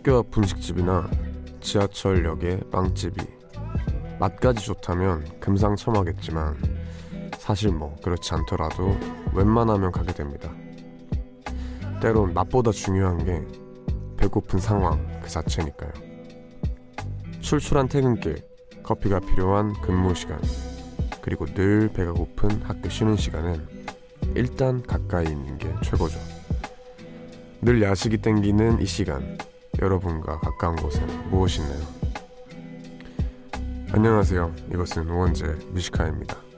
학교 앞 분식집이나 지하철역의 빵집이 맛까지 좋다면 금상첨화겠지만 사실 뭐 그렇지 않더라도 웬만하면 가게 됩니다. 때론 맛보다 중요한 게 배고픈 상황 그 자체니까요. 출출한 퇴근길, 커피가 필요한 근무 시간, 그리고 늘 배가 고픈 학교 쉬는 시간은 일단 가까이 있는 게 최고죠. 늘 야식이 땡기는 이 시간, 여러분과 가까운 곳은 무엇이 있나요? 안녕하세요. 이것은 우원재 뮤지카입니다.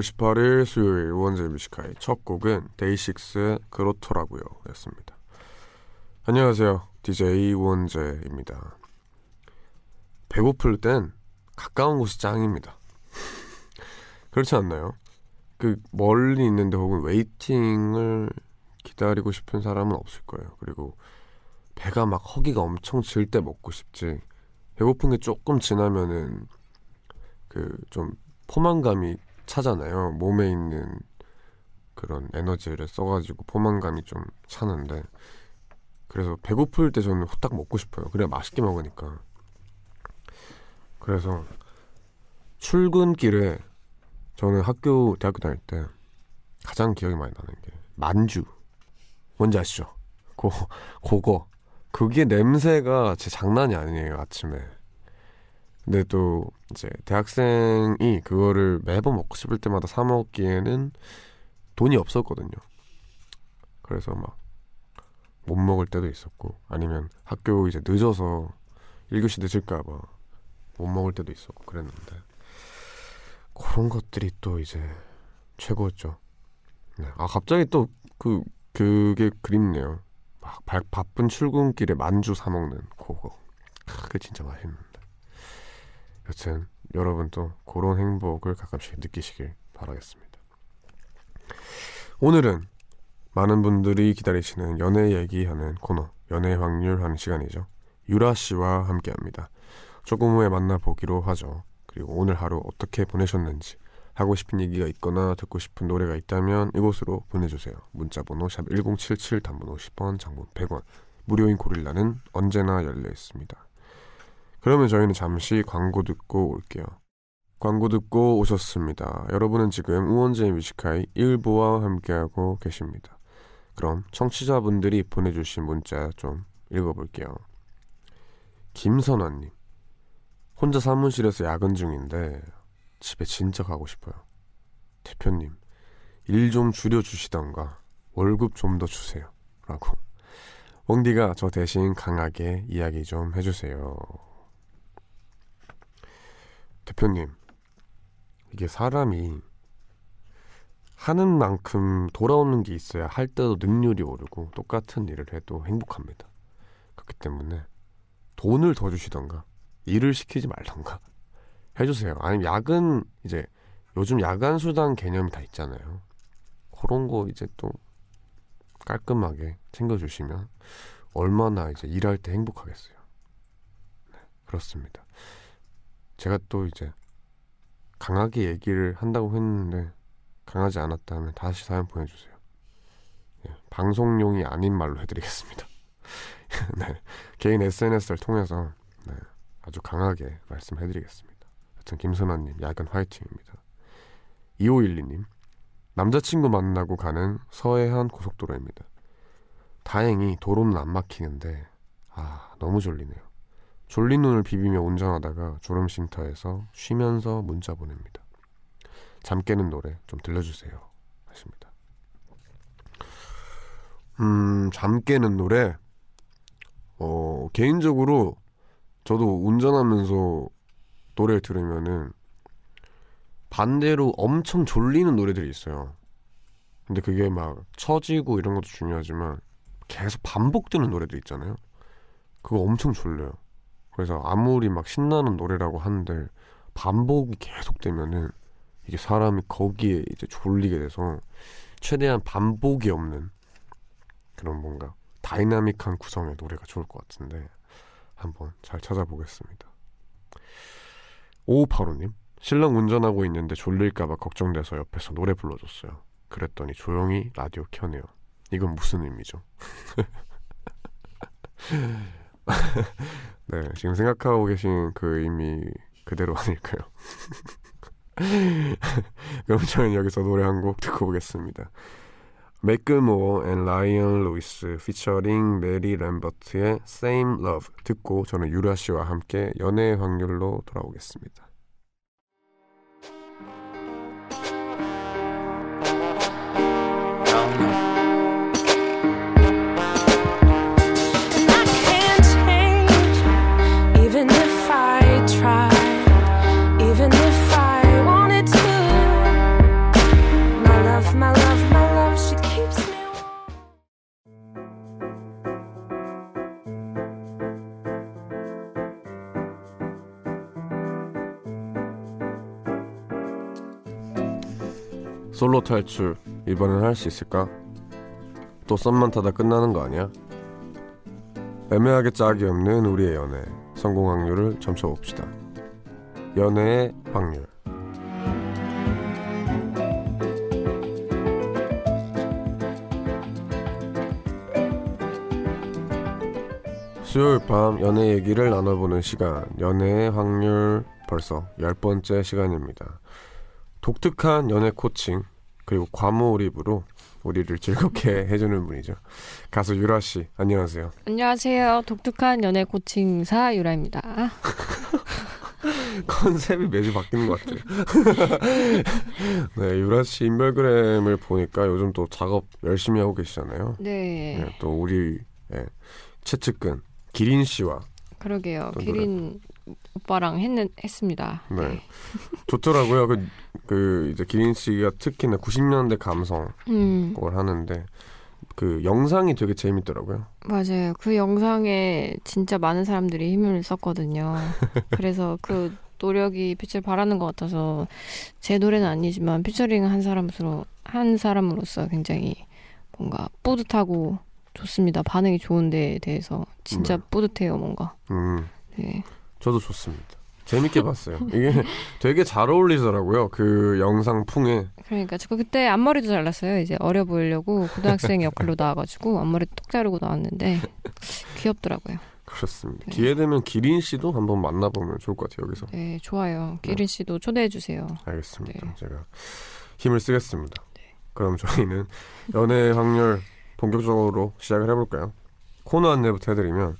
9월 18일 수요일 우원재의 Music High 첫 곡은 데이식스의 그렇더라고요 였습니다. 안녕하세요. DJ 우원재입니다. 배고플 땐 가까운 곳이 짱입니다. 그렇지 않나요? 그 멀리 있는데 혹은 waiting을 기다리고 싶은 사람은 없을 거예요. 그리고 배가 막 허기가 엄청 질 때 먹고 싶지. 배고픈 게 조금 지나면은 그 좀 포만감이 차잖아요. 몸에 있는 그런 에너지를 써가지고 포만감이 좀 차는데 그래서 배고플 때 저는 후딱 먹고 싶어요. 그래야 맛있게 먹으니까. 그래서 출근길에 저는 학교 대학교 다닐 때 가장 기억이 많이 나는 게 만주 뭔지 아시죠? 고 그거 그게 냄새가 제 장난이 아니에요 아침에. 근데 또 이제 대학생이 그거를 매번 먹고 싶을 때마다 사 먹기에는 돈이 없었거든요. 그래서 막 못 먹을 때도 있었고 아니면 학교 이제 늦어서 1교시 늦을까 봐 못 먹을 때도 있었고 그랬는데 그런 것들이 또 이제 최고였죠. 네. 아 갑자기 또 그 그게 그립네요. 막 바, 바쁜 출근길에 만주 사 먹는 그거. 그게 진짜 맛있는데. 여튼 여러분도 그런 행복을 가끔씩 느끼시길 바라겠습니다. 오늘은 많은 분들이 기다리시는 연애 얘기하는 코너 연애 확률 하는 시간이죠. 유라 씨와 함께합니다. 조금 후에 만나보기로 하죠. 그리고 오늘 하루 어떻게 보내셨는지 하고 싶은 얘기가 있거나 듣고 싶은 노래가 있다면 이곳으로 보내주세요. 문자번호 샵 1077 단문 50원 장문 100원 무료인 고릴라는 언제나 열려 있습니다. 그러면 저희는 잠시 광고 듣고 올게요. 광고 듣고 오셨습니다. 여러분은 지금 우원재의 뮤지카이 1부와 함께하고 계십니다. 그럼 청취자분들이 보내주신 문자 좀 읽어볼게요. 김선화님 혼자 사무실에서 야근 중인데 집에 진짜 가고 싶어요. 대표님 일 좀 줄여주시던가 월급 좀 더 주세요. 라고 웡디가 저 대신 강하게 이야기 좀 해주세요. 대표님 이게 사람이 하는 만큼 돌아오는 게 있어야 할 때도 능률이 오르고 똑같은 일을 해도 행복합니다. 그렇기 때문에 돈을 더 주시던가 일을 시키지 말던가 해주세요. 아니면 야근 이제 요즘 야간 수당 개념이 다 있잖아요. 그런 거 이제 또 깔끔하게 챙겨주시면 얼마나 이제 일할 때 행복하겠어요. 네, 그렇습니다. 제가 또 이제 강하게 얘기를 한다고 했는데 강하지 않았다면 다시 사연 보내주세요. 예, 방송용이 아닌 말로 해드리겠습니다. 네, 개인 SNS를 통해서 네, 아주 강하게 말씀해드리겠습니다. 하여튼 김선아님 야간 화이팅입니다. 2512님 남자친구 만나고 가는 서해안 고속도로입니다. 다행히 도로는 안 막히는데 아 너무 졸리네요. 졸린 눈을 비비며 운전하다가 졸음쉼터에서 쉬면서 문자 보냅니다. 잠 깨는 노래 좀 들려주세요. 하십니다. 음, 잠 깨는 노래. 어, 개인적으로 저도 운전하면서 노래를 들으면은 반대로 엄청 졸리는 노래들이 있어요. 근데 그게 막 처지고 이런 것도 중요하지만 계속 반복되는 노래들 있잖아요. 그거 엄청 졸려요. 그래서 아무리 막 신나는 노래라고 하는데 반복이 계속되면은 이게 사람이 거기에 이제 졸리게 돼서 최대한 반복이 없는 그런 뭔가 다이나믹한 구성의 노래가 좋을 것 같은데 한번 잘 찾아보겠습니다. 5585님 신랑 운전하고 있는데 졸릴까봐 걱정돼서 옆에서 노래 불러줬어요. 그랬더니 조용히 라디오 켜네요. 이건 무슨 의미죠? 네, 지금 생각하고 계신 그 의미 그대로 아닐까요? 그럼 저는 여기서 노래 한 곡 듣고 오겠습니다. Macklemore and Ryan Lewis featuring Mary Lambert의 Same Love 듣고 저는 유라 씨와 함께 연애의 확률로 돌아오겠습니다. 탈출 이번엔 할 수 있을까? 또 썸만 타다 끝나는 거 아니야? 애매하게 짝이 없는 우리의 연애 성공 확률을 점쳐봅시다. 연애의 확률 수요일 밤 연애 얘기를 나눠보는 시간 연애의 확률 벌써 열 번째 시간입니다. 독특한 연애 코칭 그리고 과몰입으로 우리를 즐겁게 해주는 분이죠. 가수 유라 씨 안녕하세요. 안녕하세요. 독특한 연애 코칭사 유라입니다. 컨셉이 매주 바뀌는 것 같아요. 네, 유라 씨 인별그램을 보니까 요즘 또 작업 열심히 하고 계시잖아요. 네, 네, 또 우리 예, 최측근 기린 씨와 그러게요. 또 기린 오빠랑 했는 했습니다. 네. 좋더라고요. 그, 그 이제 기린 씨가 특히나 90년대 감성 음, 걸 하는데 그 영상이 되게 재밌더라고요. 맞아요. 그 영상에 진짜 많은 사람들이 힘을 썼거든요. 그래서 그 노력이 빛을 발하는 것 같아서 제 노래는 아니지만 피처링 한 사람으로 한 사람으로서 굉장히 뭔가 뿌듯하고 좋습니다. 반응이 좋은 데에 대해서 진짜 네. 뿌듯해요, 뭔가. 음. 네. 저도 좋습니다. 재밌게 봤어요. 이게 되게 잘 어울리더라고요. 그 영상 풍에. 그러니까 저 그때 앞머리도 잘랐어요. 이제 어려 보이려고 고등학생 역할로 나와가지고 앞머리 뚝 자르고 나왔는데 귀엽더라고요. 그렇습니다. 네. 기회 되면 기린 씨도 한번 만나보면 좋을 것 같아요. 여기서. 네, 좋아요. 기린 씨도 초대해 주세요. 알겠습니다. 네. 제가 힘을 쓰겠습니다. 그럼 저희는 연애 확률 본격적으로 시작을 해볼까요? 코너 안내부터 해드리면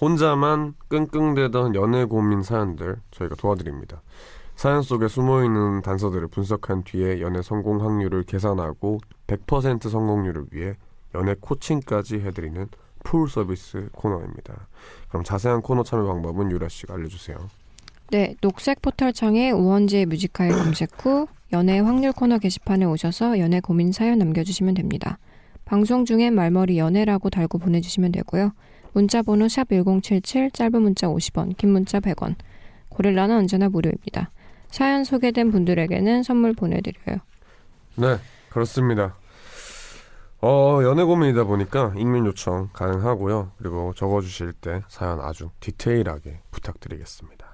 혼자만 끙끙대던 연애 고민 사연들 저희가 도와드립니다. 사연 속에 숨어있는 단서들을 분석한 뒤에 연애 성공 확률을 계산하고 100% 성공률을 위해 연애 코칭까지 해드리는 full service 코너입니다. 그럼 자세한 코너 참여 방법은 유라 씨가 알려주세요. 네, 녹색 포털창에 우원재의 Music High를 검색 후 연애 확률 코너 게시판에 오셔서 연애 고민 사연 남겨주시면 됩니다. 방송 중엔 말머리 연애라고 달고 보내주시면 되고요. 문자 번호 샵 1077, 짧은 문자 50원, 긴 문자 100원. 고릴라는 언제나 무료입니다. 사연 소개된 분들에게는 선물 보내드려요. 네, 그렇습니다. 어, 연애 고민이다 보니까 익명 요청 가능하고요. 그리고 적어주실 때 사연 아주 디테일하게 부탁드리겠습니다.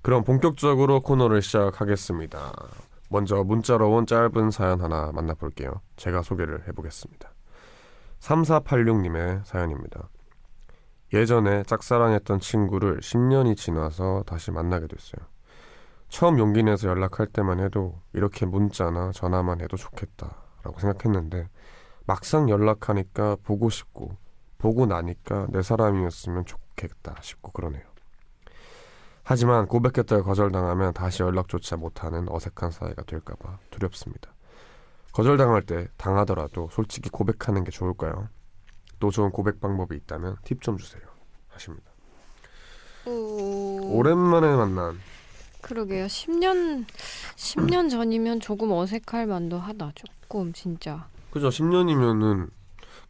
그럼 본격적으로 코너를 시작하겠습니다. 먼저 문자로 온 짧은 사연 하나 만나볼게요. 제가 소개를 해보겠습니다. 3486님의 사연입니다. 예전에 짝사랑했던 친구를 10년이 지나서 다시 만나게 됐어요. 처음 용기 내서 연락할 때만 해도 이렇게 문자나 전화만 해도 좋겠다라고 생각했는데 막상 연락하니까 보고 싶고 보고 나니까 내 사람이었으면 좋겠다 싶고 그러네요. 하지만 고백했다가 거절당하면 다시 연락조차 못하는 어색한 사이가 될까봐 두렵습니다. 거절당할 때 당하더라도 솔직히 고백하는 게 좋을까요? 또 좋은 고백 방법이 있다면 팁 좀 주세요. 하십니다. 오랜만에 만난 그러게요. 10년 10년 전이면 조금 어색할 만도 하다. 조금 진짜. 그죠 10년이면은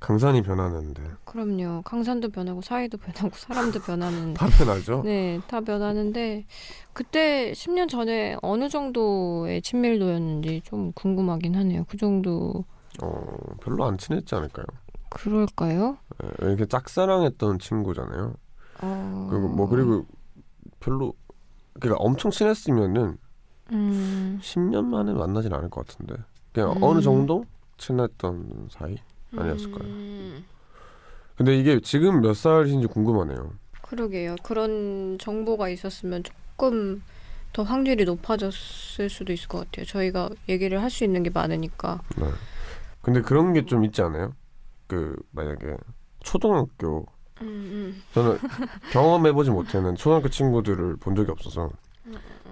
강산이 변하는데 그럼요. 강산도 변하고 사회도 변하고 사람도 변하는 다 변하죠. 네, 다 변하는데 그때 10년 전에 어느 정도의 친밀도였는지 좀 궁금하긴 하네요. 그 정도 어, 별로 안 친했지 않을까요? 그럴까요? 예, 이렇게 짝사랑했던 친구잖아요. 어... 그리고 뭐 그리고 별로 그러니까 엄청 친했으면은 음, 10년 만에 만나진 않을 것 같은데 그냥 음. 어느 정도 친했던 사이 아니었을까요? 음, 근데 이게 지금 몇 살이신지 궁금하네요. 그러게요. 그런 정보가 있었으면 조금 더 확률이 높아졌을 수도 있을 것 같아요. 저희가 얘기를 할 수 있는 게 많으니까. 네. 근데 그런 게 좀 있지 않아요? 그 만약에 초등학교 음, 저는 경험해보지 못했는 초등학교 친구들을 본 적이 없어서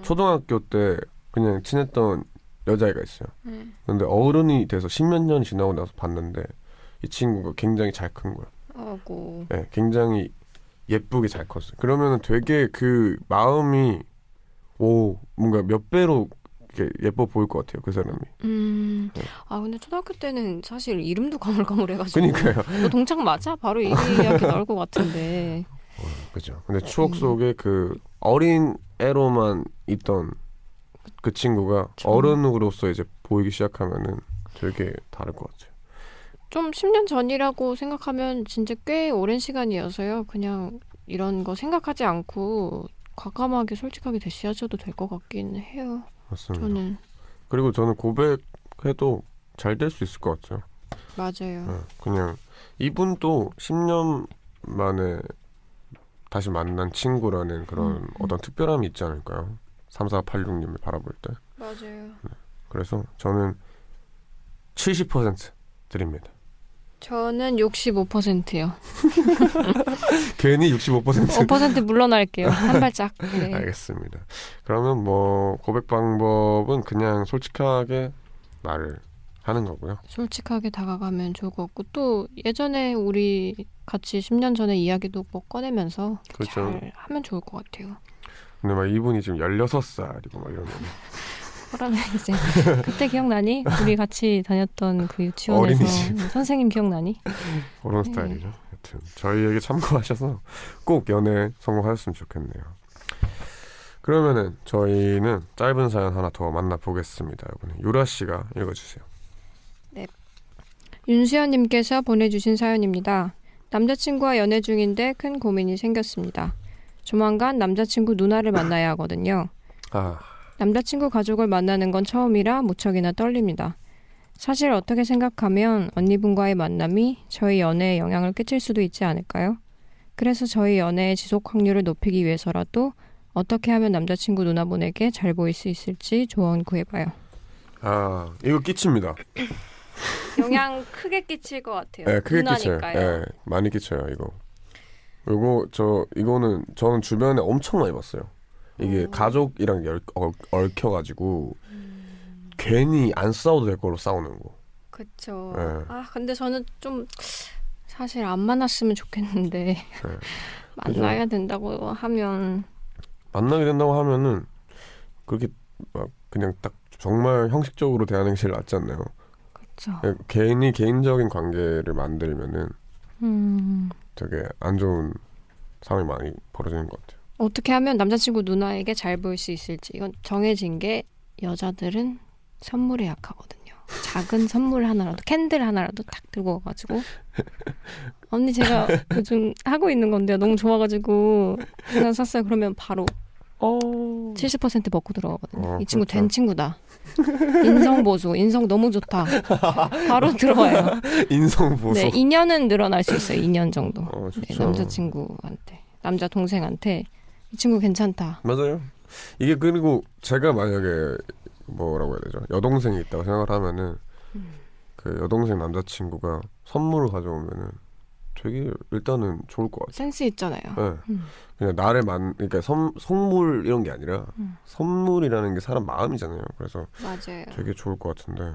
초등학교 때 그냥 친했던 여자애가 있어요. 음. 근데 어른이 돼서 십몇 년이 지나고 나서 봤는데 이 친구가 굉장히 잘 큰 거야. 하고 네, 굉장히 예쁘게 잘 컸어요. 그러면은 되게 그 마음이 오 뭔가 몇 배로 예뻐 보일 것 같아요. 그 사람이. 음. 네. 아 근데 초등학교 때는 사실 이름도 가물가물해가지고. 그러니까요. 너 동창 맞아? 바로 이렇게 나올 것 같은데. 그죠. 근데 추억 음. 속에 그 어린 애로만 있던 그 친구가 저- 어른으로서 이제 보이기 시작하면은 되게 다를 것 같아요. 좀 10년 전이라고 생각하면 진짜 꽤 오랜 시간이어서요. 그냥 이런 거 생각하지 않고 과감하게 솔직하게 대시하셔도 될 것 같긴 해요. 맞습니다. 저는 그리고 저는 고백해도 잘 될 수 있을 것 같아요. 맞아요. 네, 그냥 이분도 10년 만에 다시 만난 친구라는 그런 음, 음. 어떤 특별함이 있지 않을까요? 3486님을 바라볼 때. 맞아요. 그래서 저는 70% 드립니다. 저는 65%요. 괜히 65%. 5% 물러날게요. 한 발짝. 네. 알겠습니다. 그러면 뭐 고백 방법은 그냥 솔직하게 말을 하는 거고요. 솔직하게 다가가면 좋을 것 같고 또 예전에 우리 같이 10년 전에 이야기도 뭐 꺼내면서 그렇죠. 잘 하면 좋을 것 같아요. 근데 막 이분이 지금 16살이고 막 이러면 그러면 이제 그때 기억나니? 우리 같이 다녔던 그 유치원에서 어린이집. 선생님 기억나니? 그런 네. 스타일이죠. 여튼 저희에게 참고하셔서 꼭 연애 성공하셨으면 좋겠네요. 그러면은 저희는 짧은 사연 하나 더 만나보겠습니다. 이번에 유라 씨가 읽어주세요. 윤수연님께서 보내주신 사연입니다. 남자친구와 연애 중인데 큰 고민이 생겼습니다. 조만간 남자친구 누나를 만나야 하거든요. 아, 남자친구 가족을 만나는 건 처음이라 무척이나 떨립니다. 사실 어떻게 생각하면 언니분과의 만남이 저희 연애에 영향을 끼칠 수도 있지 않을까요? 그래서 저희 연애의 지속 확률을 높이기 위해서라도 어떻게 하면 남자친구 누나분에게 잘 보일 수 있을지 조언 구해봐요. 아 이거 끼칩니다. 영향 크게 끼칠 것 같아요. 예, 크게 끼쳐요. 예, 많이 끼쳐요 이거. 그리고 저 이거는 저는 주변에 엄청 많이 봤어요. 이게 음. 가족이랑 열, 어, 얽혀가지고 괜히 안 싸워도 될 걸로 싸우는 거. 그쵸. 예. 아 근데 저는 좀 사실 안 만났으면 좋겠는데 네. 만나야 된다고 하면 만나게 된다고 하면은 그렇게 막 그냥 딱 정말 형식적으로 대하는 게 제일 낫지 않나요? 그쵸. 그냥 괜히 개인적인 관계를 만들면은 음. 되게 안 좋은 상황이 많이 벌어지는 것 같아요. 어떻게 하면 남자친구 누나에게 잘 보일 수 있을지 이건 정해진 게 여자들은 선물에 약하거든요. 작은 선물 하나라도 캔들 하나라도 딱 들고 와가지고 언니 제가 요즘 하고 있는 건데요. 너무 좋아가지고 하나 샀어요. 그러면 바로 70% 먹고 들어가거든요. 어, 이 친구 그렇죠. 된 친구다. 인성 보수, 인성 너무 좋다. 바로 들어와요. 인성 보소. 네, 2년은 늘어날 수 있어요. 2년 정도. 어, 네. 남자친구한테, 남자 동생한테 이 친구 괜찮다. 맞아요. 이게 그리고 제가 만약에 뭐라고 해야 되죠? 여동생이 있다고 생각을 하면은 음. 그 여동생 남자친구가 선물을 가져오면은 되게 일단은 좋을 것 같아요. 센스 있잖아요. 네. 음. 그냥 나를 만 그러니까 선, 선물 이런 게 아니라 음. 선물이라는 게 사람 마음이잖아요. 그래서 맞아요. 되게 좋을 것 같은데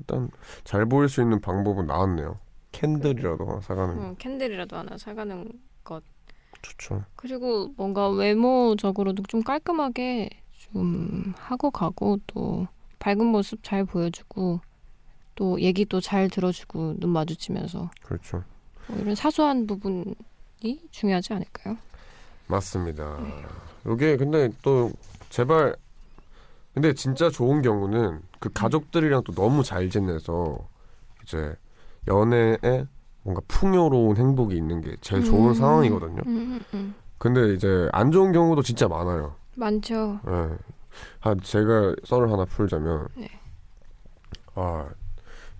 일단 잘 보일 수 있는 방법은 나왔네요. candle이라도 하나 사가는 거 음, candle이라도 하나 사가는 것. 좋죠. 그리고 뭔가 외모적으로도 좀 깔끔하게 좀 하고 가고 또 밝은 모습 잘 보여주고 또 얘기도 잘 들어주고 눈 마주치면서 그렇죠. 뭐 이런 사소한 부분이 중요하지 않을까요? 맞습니다. 이게 근데 또 제발 근데 진짜 좋은 경우는 그 가족들이랑 또 너무 잘 지내서 이제 연애에 뭔가 풍요로운 행복이 있는 게 제일 좋은 음. 상황이거든요. 음, 음, 음. 근데 이제 안 좋은 경우도 진짜 많아요. 많죠. 예. 한 제가 썰을 하나 풀자면 네. 아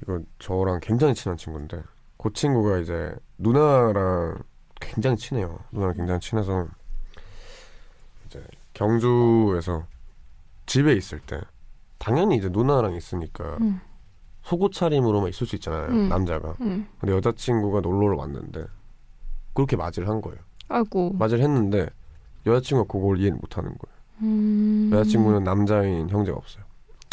이거 저랑 굉장히 친한 친구인데 그 친구가 이제 누나랑 굉장히 친해요. 누나랑 굉장히 친해서 이제 경주에서 집에 있을 때 당연히 이제 누나랑 있으니까 음. 속옷 차림으로만 있을 수 있잖아요. 음. 남자가. 음. 근데 여자친구가 놀러를 왔는데 그렇게 맞이를 한 거예요. 아이고. 맞이를 했는데 여자친구가 그걸 이해를 못하는 거예요. 음. 여자친구는 남자인 형제가 없어요.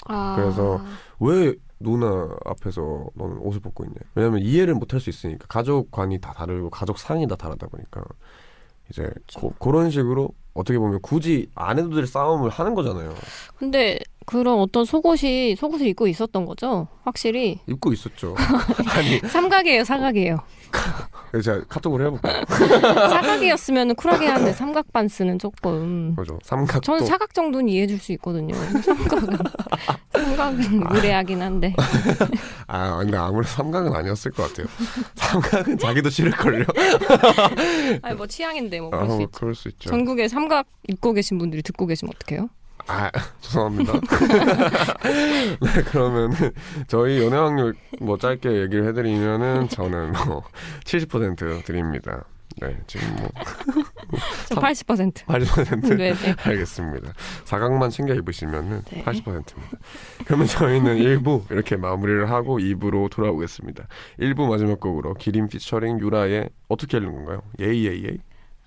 아. 그래서 왜 누나 앞에서 너는 옷을 벗고 있냐? 왜냐면 이해를 못할 수 있으니까 가족관이 다 다르고 가족 상이 다 다르다 보니까 이제 고, 그런 식으로 어떻게 보면 굳이 될 싸움을 하는 거잖아요. 근데 그런 어떤 속옷이 속옷을 입고 있었던 거죠? 확실히 입고 있었죠. 아니 삼각이에요, 사각이에요. 제가 카톡을 해볼게요. 사각이었으면 쿨하게 하는데 삼각 반스는 조금. 그죠? 삼각도 저는 사각 정도는 이해해줄 수 있거든요. 삼각은 삼각은 무례하긴 한데. 아 근데 아무래도 삼각은 아니었을 것 같아요. 삼각은 자기도 싫을걸요. 아니 뭐 취향인데 뭐 아, 그럴 수뭐 있죠. 그럴 수 있죠. 전국에 삼각 입고 계신 분들이 듣고 계시면 어떡해요? 아 죄송합니다. 네 그러면은 저희 연애 확률 뭐 짧게 얘기를 해드리면은 저는 뭐 70% 드립니다. 네 지금 뭐 저 80%. 80% 네, 네. 알겠습니다. 사각만 챙겨 입으시면은 네. 80%입니다. 그러면 저희는 1부 이렇게 마무리를 하고 2부로 돌아오겠습니다. 1부 마지막 곡으로 기린 피처링 유라의 어떻게 읽는 건가요? 예이예이예이?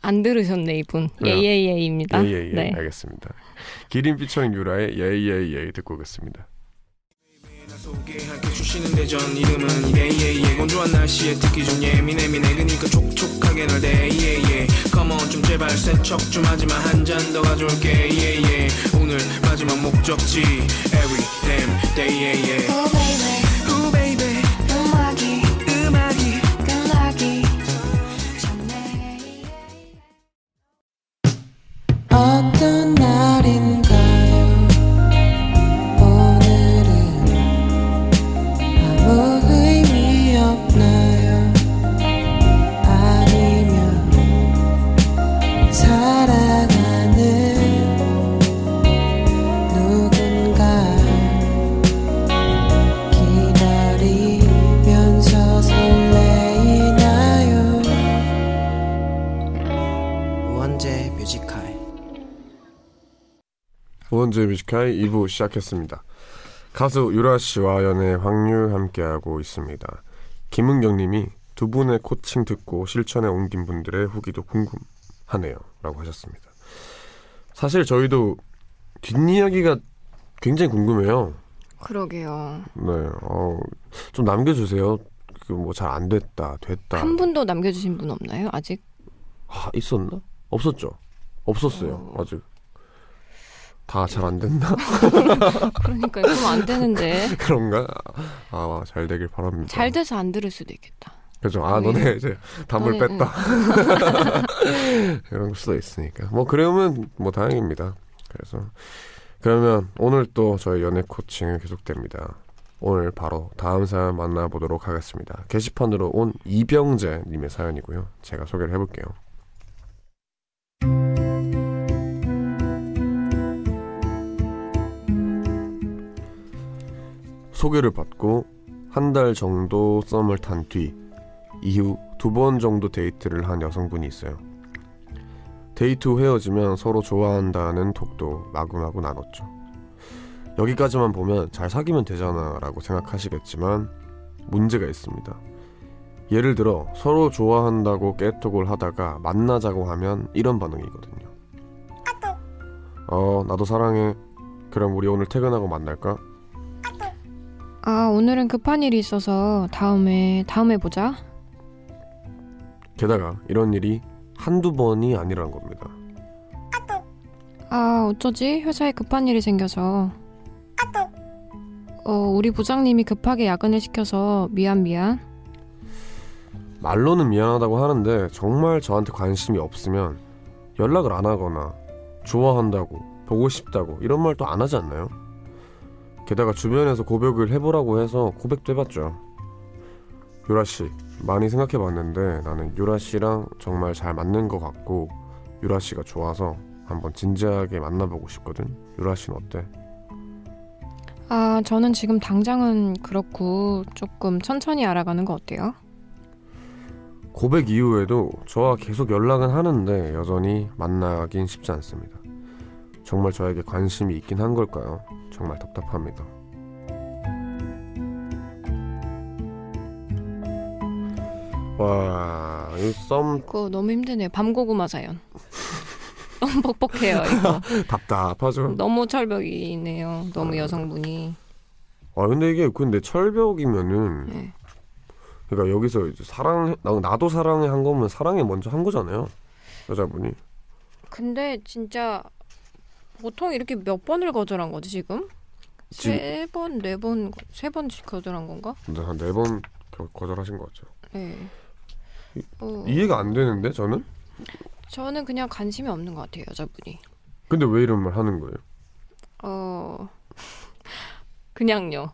안 들으셨네 이분. 왜요? 예예예입니다. 예예예 네. 알겠습니다. 기린 피처링 유라의 예이예이예이 듣고 오겠습니다. 소개할게 주시는 대전 이름은 이래예예 건조한 날씨에 듣기 좀 예민해 미네 그니까 촉촉하게 널 대예예 on 좀 제발 센척 좀 하지마 한 잔 더 가져올게 예예 오늘 마지막 목적지 Every damn day yeah, Oh 오원재 뮤지카이 2부 시작했습니다. 가수 유라 씨와 연애 확률 함께하고 있습니다. 김은경 님이 두 분의 코칭 듣고 실천에 옮긴 분들의 후기도 궁금하네요. 라고 하셨습니다. 사실 저희도 뒷이야기가 굉장히 궁금해요. 그러게요. 네, 어, 좀 남겨주세요. 그뭐잘 안 됐다, 됐다. 한 분도 남겨주신 분 없나요? 아직? 아, 있었나? 없었죠. 없었어요. 어. 아직. 다 잘안 된다. 그러니까 그럼 안 되는데 그런가? 아, 잘 되길 바랍니다. 잘 돼서 안 들을 수도 있겠다. 그죠. 아. 너네 이제 담을 너네, 뺐다. 이런 수도 있으니까. 뭐, 그러면 뭐 다행입니다. 그래서. 그러면 오늘 또 저희 연애 코칭은 계속됩니다. 오늘 바로 다음 사연 만나보도록 하겠습니다. 게시판으로 온 이병재 님의 사연이고요. 제가 소개를 해볼게요. 소개를 받고 한 달 정도 썸을 탄 뒤 이후 두 번 정도 데이트를 한 여성분이 있어요. 데이트 후 헤어지면 서로 좋아한다는 톡도 마구마구 나눴죠. 여기까지만 보면 잘 사귀면 되잖아 라고 생각하시겠지만 문제가 있습니다. 예를 들어 서로 좋아한다고 깨톡을 하다가 만나자고 하면 이런 반응이거든요. 어, 나도 사랑해. 그럼 우리 오늘 퇴근하고 만날까? 아 오늘은 급한 일이 있어서 다음에 다음에 보자. 게다가 이런 일이 한두 번이 아니라는 겁니다. 아 어쩌지? 회사에 급한 일이 생겨서. 어, 우리 부장님이 급하게 야근을 시켜서 미안 미안. 말로는 미안하다고 하는데 정말 저한테 관심이 없으면 연락을 안 하거나 좋아한다고 보고 싶다고 이런 말도 안 하지 않나요? 게다가 주변에서 고백을 해보라고 해서 고백도 해봤죠. 유라 씨 많이 생각해봤는데 나는 유라 씨랑 정말 잘 맞는 것 같고 유라 씨가 좋아서 한번 진지하게 만나보고 싶거든. 유라 씨는 어때? 아, 저는 지금 당장은 그렇고 조금 천천히 알아가는 거 어때요? 고백 이후에도 저와 계속 연락은 하는데 여전히 만나긴 쉽지 않습니다. 정말 저에게 관심이 있긴 한 걸까요? 정말 답답합니다. 와, 이썸 그거 너무 힘드네요. 밤고구마 사연. 너무 뻑뻑해요, 이거. 답답하죠. 너무 철벽이네요. 너무 여성분이. 아, 근데 이게 근데 철벽이면은 네. 그러니까 여기서 이제 사랑 나- 나도 사랑해 한 거면 사랑해 먼저 한 거잖아요. 여자분이. 근데 진짜 보통 이렇게 몇 번을 거절한 거지 지금? 세 번, 네 번, 세 번씩 거절한 건가? 근데 한 네 번 거절하신 것 같죠. 네. 어, 이해가 안 되는데 저는? 저는 그냥 관심이 없는 것 같아요 여자분이. 근데 왜 이런 말 하는 거예요? 어, 그냥요.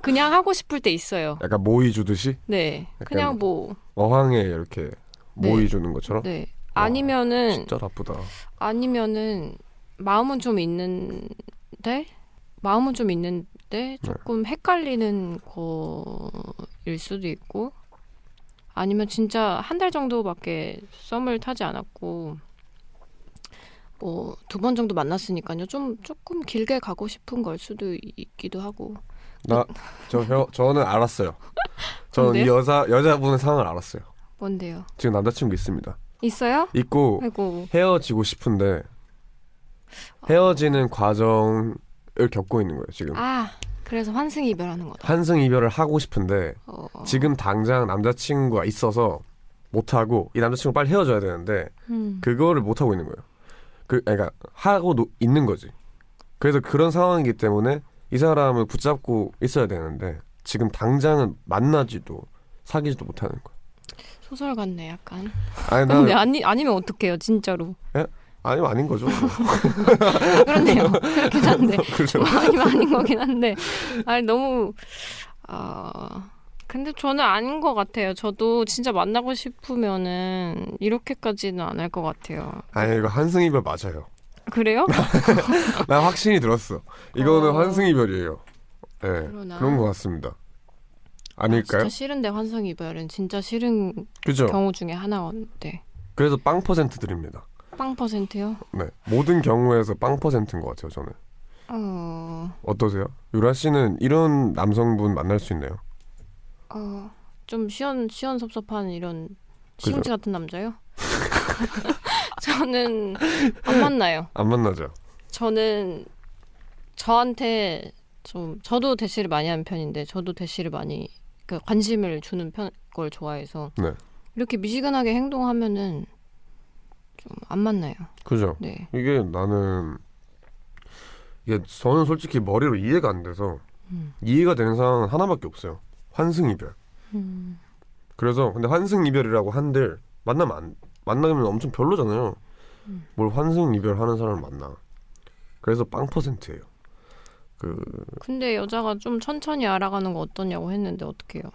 그냥 하고 싶을 때 있어요. 약간 모이 주듯이 네, 그냥 뭐, 어항에 이렇게 네. 모이 주는 것처럼. 네. 아니면은 진짜 나쁘다. 아니면은 마음은 좀 있는데 마음은 좀 있는데 조금 헷갈리는 거일 수도 있고 아니면 진짜 한 달 정도밖에 썸을 타지 않았고 뭐 두 번 정도 만났으니까요 좀 조금 길게 가고 싶은 걸 수도 있기도 하고 나저 저는 알았어요. 저는 이? 여자 여자분의 상황을 알았어요. 뭔데요 지금 남자친구 있습니다. 있어요? 있고 아이고 헤어지고 싶은데 헤어지는 과정을 겪고 있는 거예요. 지금 아 그래서 환승 이별하는 거다 환승 이별을 하고 싶은데 어, 지금 당장 남자친구가 있어서 못 하고 이 남자친구 빨리 헤어져야 되는데 음. 그거를 못 하고 있는 거예요. 그 그러니까 하고 노- 있는 거지. 그래서 그런 상황이기 때문에 이 사람을 붙잡고 있어야 되는데 지금 당장은 만나지도 사귀지도 못하는 거야. 소설 같네 약간 아니 근데 나 아니 아니면 어떡해요 진짜로 아니면 아닌 거죠. 아, 그렇네요 그렇긴 한데 그죠. 뭐 아니면 아닌 거긴 한데 아니 너무 아 근데 저는 아닌 것 같아요 저도 진짜 만나고 싶으면은 이렇게까지는 안 할 것 같아요 아니 이거 환승 이별 맞아요. 그래요? 난 확신이 들었어. 이거는 어. 환승 이별이에요. 예, 그러나. 그런 것 같습니다. 아, 아닐까요? 진짜 싫은데 환승 이별은 진짜 싫은 그죠. 경우 중에 하나인데 그래서 빵 퍼센트 드립니다. 빵 퍼센트요? 네, 모든 경우에서 빵 퍼센트인 것 같아요. 저는 어, 어떠세요? 유라 씨는 이런 남성분 만날 수 있나요? 어, 좀 시원 시원섭섭한 이런. 시금치 같은 남자요? 저는 안 만나요. 안 만나죠. 저는 저한테 좀 저도 대시를 많이 하는 편인데 저도 대시를 많이 그 관심을 주는 편 걸 좋아해서 네. 이렇게 미지근하게 행동하면은 좀안 만나요. 그죠. 네. 이게 나는 이게 저는 솔직히 머리로 이해가 안 돼서 음. 이해가 되는 상황은 하나밖에 없어요. 환승 이별. 음. 그래서 근데 환승 이별이라고 한들 만나면 안 만나면 엄청 별로잖아요. 음. 뭘 환승 이별하는 사람을 만나. 그래서 빵 퍼센트예요. 그 근데 여자가 좀 천천히 알아가는 거 어떠냐고 했는데 어떡해요?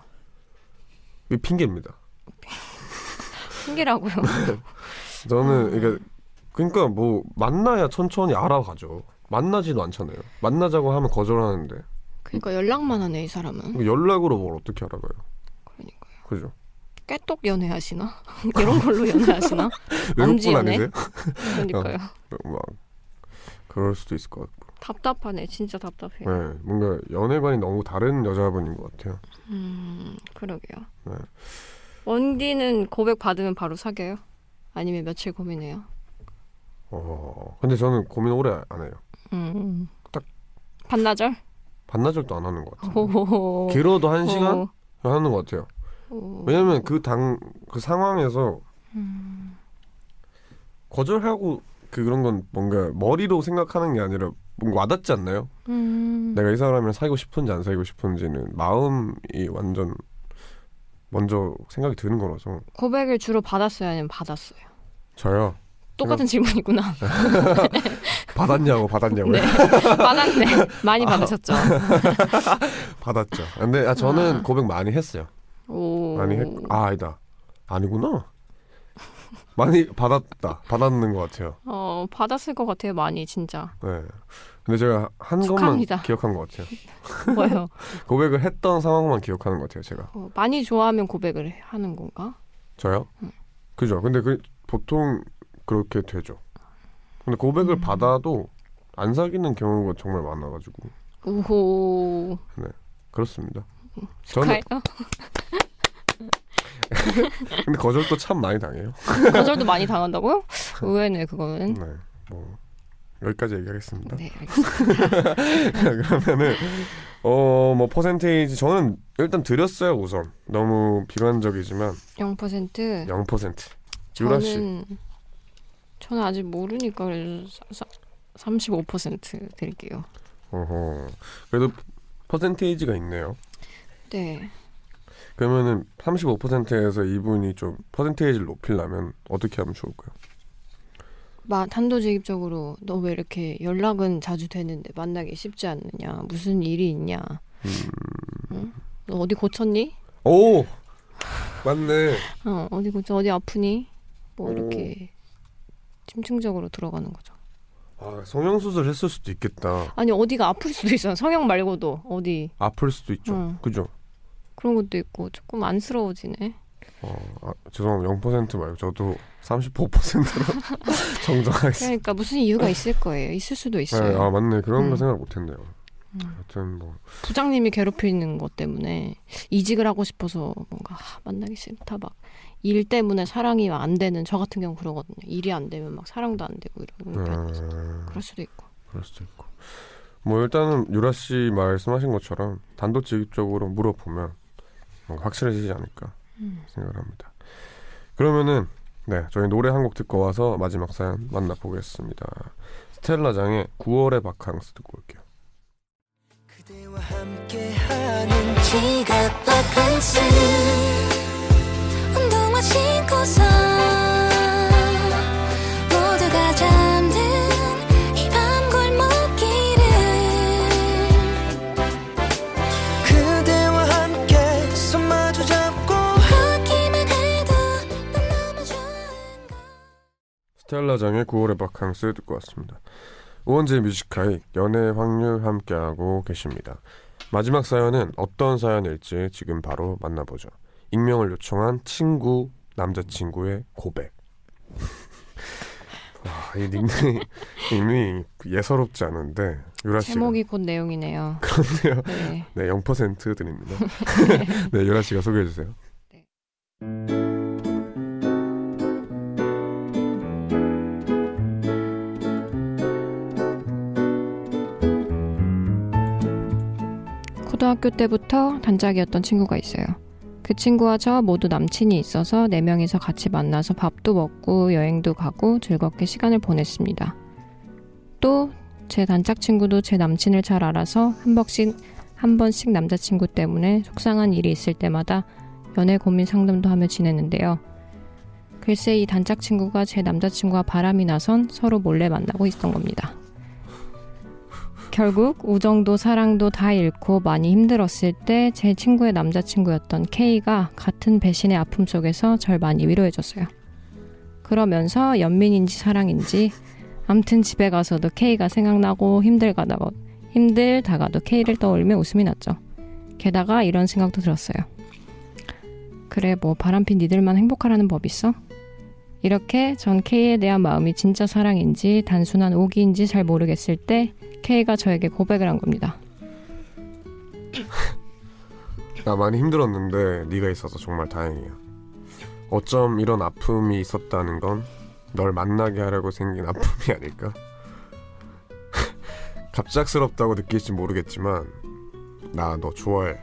이게 핑계입니다. 핑계라고요. 저는 음. 이게 그러니까 뭐 만나야 천천히 알아가죠. 만나지도 않잖아요. 만나자고 하면 거절하는데 그러니까 연락만 하네 이 사람은. 뭐 연락으로 뭘 어떻게 알아가요? 그러니까요. 그죠? 깨똑 연애하시나? 이런 걸로 연애하시나? 외국분? 아니세요? 그러니까요. 막 그럴 수도 있을 것 같고. 답답하네. 진짜 답답해요. 네, 뭔가 연애관이 너무 다른 여자분인 것 같아요. 음, 그러게요. 네. 원디는 고백 받으면 바로 사겨요? 아니면 며칠 고민해요? 어, 근데 저는 고민 오래 안 해요. 음. 딱- 반나절? 반나절도 안 하는 것 같아요. 길어도 한 시간 호. 하는 것 같아요. 호. 왜냐면 그당그 상황에서 음. 거절하고 그 그런 건 뭔가 머리로 생각하는 게 아니라 뭔가 와닿지 않나요? 음. 내가 이 사람이랑 사귀고 싶은지 안 사귀고 싶은지는 마음이 완전 먼저 생각이 드는 거라서 고백을 주로 받았어요, 아니면 받았어요? 저요 똑같은 질문이구나. 받았냐고 받았냐고요? 네. 받았네. 많이 아. 받으셨죠? 받았죠. 근데 아, 저는 아. 고백 많이 했어요. 오. 많이 했. 아 아니다. 아니구나. 많이 받았다. 받았는 것 같아요. 어, 받았을 것 같아요, 많이, 진짜. 네. 근데 제가 한 축하합니다. 것만 기억한 것 같아요. 뭐요? 고백을 했던 상황만 기억하는 것 같아요. 제가. 어, 많이 좋아하면 고백을 하는 건가? 저요? 음. 그죠. 근데 그 보통 그렇게 되죠. 근데 고백을 음. 받아도 안 사귀는 경우가 정말 많아가지고 오호. 그렇습니다. 저는. 근데 거절도 참 많이 당해요. 거절도 많이 당한다고요? 의외네, 그거는. 네. 뭐 여기까지 얘기하겠습니다. 네, 알겠습니다. 그러면은 어 뭐 퍼센테이지 저는 일단 드렸어요 우선 너무 비관적이지만 0%. 0% 유라 씨. 저는, 저는 아직 모르니까 그래서 사, 사, 35% 드릴게요. 어허 그래도 퍼센테이지가 있네요. 네. 그러면은 35%에서 이분이 좀 퍼센테이지를 높이려면 어떻게 하면 좋을까요? 마, 단도직입적으로 너 왜 이렇게 연락은 자주 되는데 만나기 쉽지 않느냐 무슨 일이 있냐 음. 응? 너 어디 고쳤니? 오 맞네. 어 어디 고쳐 어디 아프니? 뭐 오. 이렇게 심층적으로 들어가는 거죠 아 성형 수술 했을 수도 있겠다. 아니 어디가 아플 수도 있어요 성형 말고도 어디 아플 수도 있죠. 응. 그죠? 그런 것도 있고 조금 안쓰러워지네 어, 아, 죄송합니다. 0% 말고 저도 35%로 정정하겠습니다. 그러니까 무슨 이유가 있을 거예요 있을 수도 있어요 네, 아 맞네 그런 음. 거 생각 못했네요. 음. 하여튼 뭐 부장님이 괴롭히는 것 때문에 이직을 하고 싶어서 뭔가 아, 만나기 싫다 막 일 때문에 사랑이 안 되는 저 같은 경우 그러거든요. 일이 안 되면 막 사랑도 안 되고 이러는 편이어서 음, 그럴 수도 있고. 그럴 수도 있고 뭐 일단은 유라 씨 말씀하신 것처럼 단도직입적으로 물어보면 확실해지지 않을까 음. 생각을 합니다. 그러면은 네 저희 노래 한 곡 듣고 와서 마지막 사연 만나보겠습니다. 스텔라장의 9월의 바캉스 듣고 올게요. 그대와 함께하는 지각 바캉스 운동화 신고서 스텔라장의 9월의 바캉스 듣고 왔습니다. 우원재 뮤지카이 연애 확률 함께하고 계십니다. 마지막 사연은 어떤 사연일지 지금 바로 만나보죠. 익명을 요청한 친구 남자친구의 고백. 와, 이 닉네임 닉네임이 예사롭지 않은데 유라 씨가 제목이 곧 내용이네요. 그렇네요. 네. 네, 0% 드립니다. 네, 유라 씨가 소개해 주세요. 고등학교 때부터 단짝이었던 친구가 있어요. 그 친구와 저 모두 남친이 있어서 네 명이서 같이 만나서 밥도 먹고 여행도 가고 즐겁게 시간을 보냈습니다. 또 제 단짝 친구도 제 남친을 잘 알아서 한 번씩 한 번씩 남자친구 때문에 속상한 일이 있을 때마다 연애 고민 상담도 하며 지냈는데요. 글쎄 이 단짝 친구가 제 남자친구와 바람이 나선 서로 몰래 만나고 있던 겁니다. 결국 우정도 사랑도 다 잃고 많이 힘들었을 때 제 친구의 남자친구였던 K가 같은 배신의 아픔 속에서 절 많이 위로해줬어요. 그러면서 연민인지 사랑인지 암튼 집에 가서도 K가 생각나고 힘들다가도 힘들다가도 K를 떠올리며 웃음이 났죠. 게다가 이런 생각도 들었어요. 그래 뭐 바람핀 니들만 행복하라는 법 있어? 이렇게 전 K에 대한 마음이 진짜 사랑인지 단순한 오기인지 잘 모르겠을 때 K가 저에게 고백을 한 겁니다. 나 많이 힘들었는데 네가 있어서 정말 다행이야. 어쩜 이런 아픔이 있었다는 건 널 만나게 하려고 생긴 아픔이 아닐까? 갑작스럽다고 느낄지 모르겠지만 나 너 좋아해.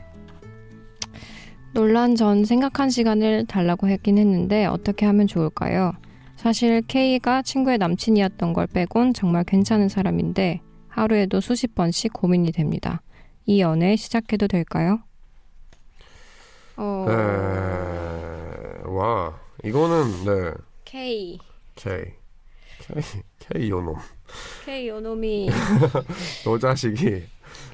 논란 전 생각한 시간을 달라고 했긴 했는데 어떻게 하면 좋을까요? 사실 K가 친구의 남친이었던 걸 빼곤 정말 괜찮은 사람인데 하루에도 수십 번씩 고민이 됩니다. 이 연애 시작해도 될까요? 어, 네. 와 이거는 네 K K K K 요놈 K 요놈이 너 자식이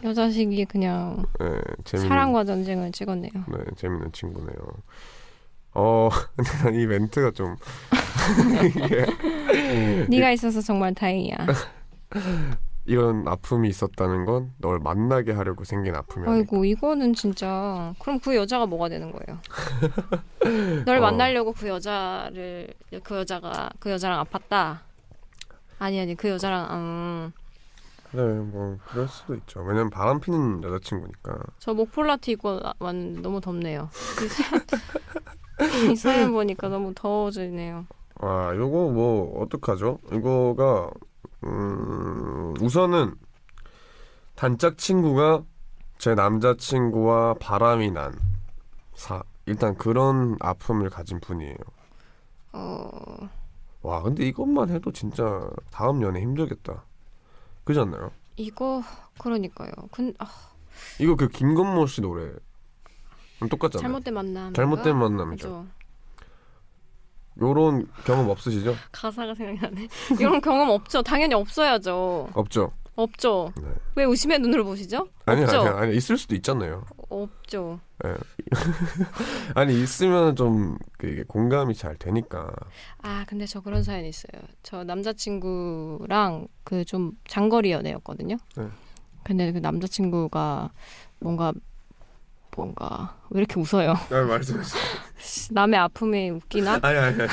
여자식이 그냥 네, 재밌는 사랑과 전쟁을 찍었네요. 네 재밌는 친구네요. 어 근데 난 이 멘트가 좀 이게 네가 있어서 정말 다행이야. 이런 아픔이 있었다는 건 널 만나게 하려고 생긴 아픔이 아닐까. 아이고 이거는 진짜 그럼 그 여자가 뭐가 되는 거예요? 널 어. 만나려고 그 여자를 그 여자가 그 여자랑 아팠다. 아니 아니 그 여자랑 음, 그래 뭐 그럴 수도 있죠. 왜냐면 바람 피는 여자친구니까. 저 목폴라티 입고 나- 왔는데 너무 덥네요. 이 사연 보니까 너무 더워지네요. 아 요거 뭐 어떡하죠? 이거가 음 우선은 단짝 친구가 제 남자친구와 바람이 난 사. 일단 그런 아픔을 가진 분이에요. 어, 와 근데 이것만 해도 진짜 다음 연애 힘들겠다. 그렇지 않나요? 이거 그러니까요. 근 아, 이거 그 김건모 씨 노래 똑같잖아요. 잘못된 만남. 잘못된 만남이죠. 그죠. 요런 경험 없으시죠? 가사가 생각이 나네. 이런 경험 없죠. 당연히 없어야죠. 없죠. 없죠. 네. 왜 의심의 눈으로 보시죠? 아니 없죠. 아니 아니 있을 수도 있잖아요. 없죠. 아니 있으면 좀 그게 공감이 잘 되니까. 아 근데 저 그런 사연이 있어요. 저 남자친구랑 그 좀 장거리 연애였거든요. 네. 근데 그 남자친구가 뭔가 뭔가 왜 이렇게 웃어요? 아 말씀하세요. 남의 아픔이 웃기나? 아니 아니 아니.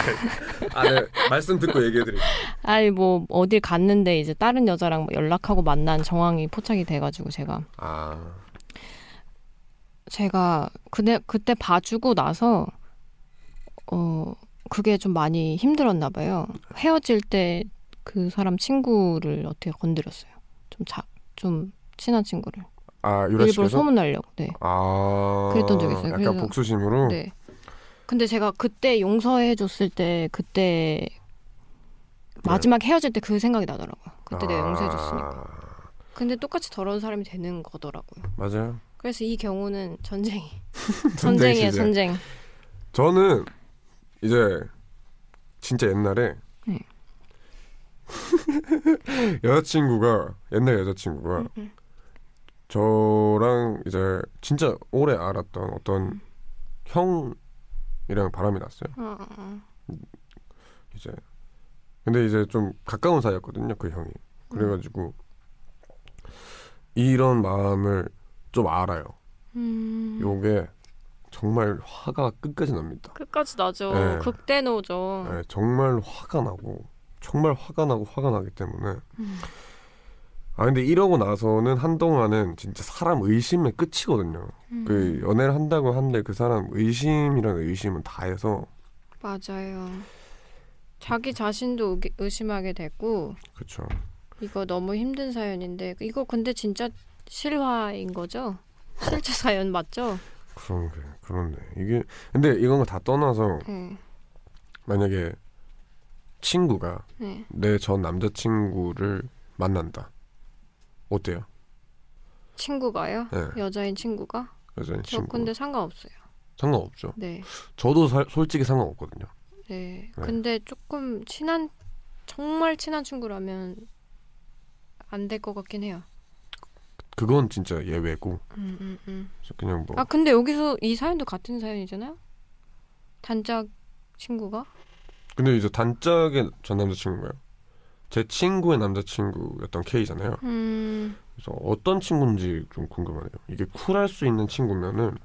아, 네. 말씀 듣고 얘기해 드릴게요. 아니 뭐 어딜 갔는데 이제 다른 여자랑 뭐 연락하고 만난 정황이 포착이 돼 가지고 제가 아. 제가 그때 그때 봐주고 나서 어 그게 좀 많이 힘들었나 봐요. 헤어질 때 그 사람 친구를 어떻게 건드렸어요. 좀 자, 좀 친한 친구를 아 일부러 소문 내려고. 네. 아. 그랬던 적이 있어요. 약간 그래서- 복수심으로. 네. 근데 제가 그때 용서해 줬을 때 그때 마지막 헤어질 때 그 생각이 나더라고요. 그때 내가 용서해 줬으니까. 아, 근데 똑같이 더러운 사람이 되는 거더라고요. 맞아요. 그래서 이 경우는 전쟁이 전쟁 전쟁이에요. 전쟁. 저는 이제 진짜 옛날에 네. 여자친구가 옛날 여자친구가 음, 음. 저랑 이제 진짜 오래 알았던 어떤 형이랑 바람이 났어요. 어. 이제 근데 이제 좀 가까운 사이였거든요 그 형이 그래가지고 이런 마음을 좀 알아요 음. 요게 정말 화가 끝까지 납니다 끝까지 나죠. 네. 극대노죠. 네, 정말 화가 나고 정말 화가 나고 화가 나기 때문에 음. 아 근데 이러고 나서는 한동안은 진짜 사람 의심의 끝이거든요 음. 그 연애를 한다고 한데 그 사람 의심이라는 의심은 다 해서 맞아요. 자기 자신도 의- 의심하게 되고 그쵸 이거 너무 힘든 사연인데 이거 근데 진짜 실화인 거죠? 실제 사연 맞죠? 그런 게 그렇네 이게 근데 이건 다 떠나서 네. 만약에 친구가 네. 내전 남자친구를 만난다. 어때요? 친구가요? 네. 여자인 친구가? 여자인 저 친구. 근데 상관없어요. 상관없죠. 네. 저도 사- 솔직히 상관없거든요. 네. 네. 근데 조금 친한 정말 친한 친구라면 안 될 것 같긴 해요. 그건 진짜 예외고 음, 음, 음. 그냥 뭐 아 근데 여기서 이 사연도 같은 사연이잖아요. 단짝 친구가 근데 이제 단짝의 전 남자 친구가요. 제 친구의 남자친구였던 K잖아요. 음 그래서 어떤 친구인지 좀 궁금하네요. 이게 쿨할 수 있는 친구면은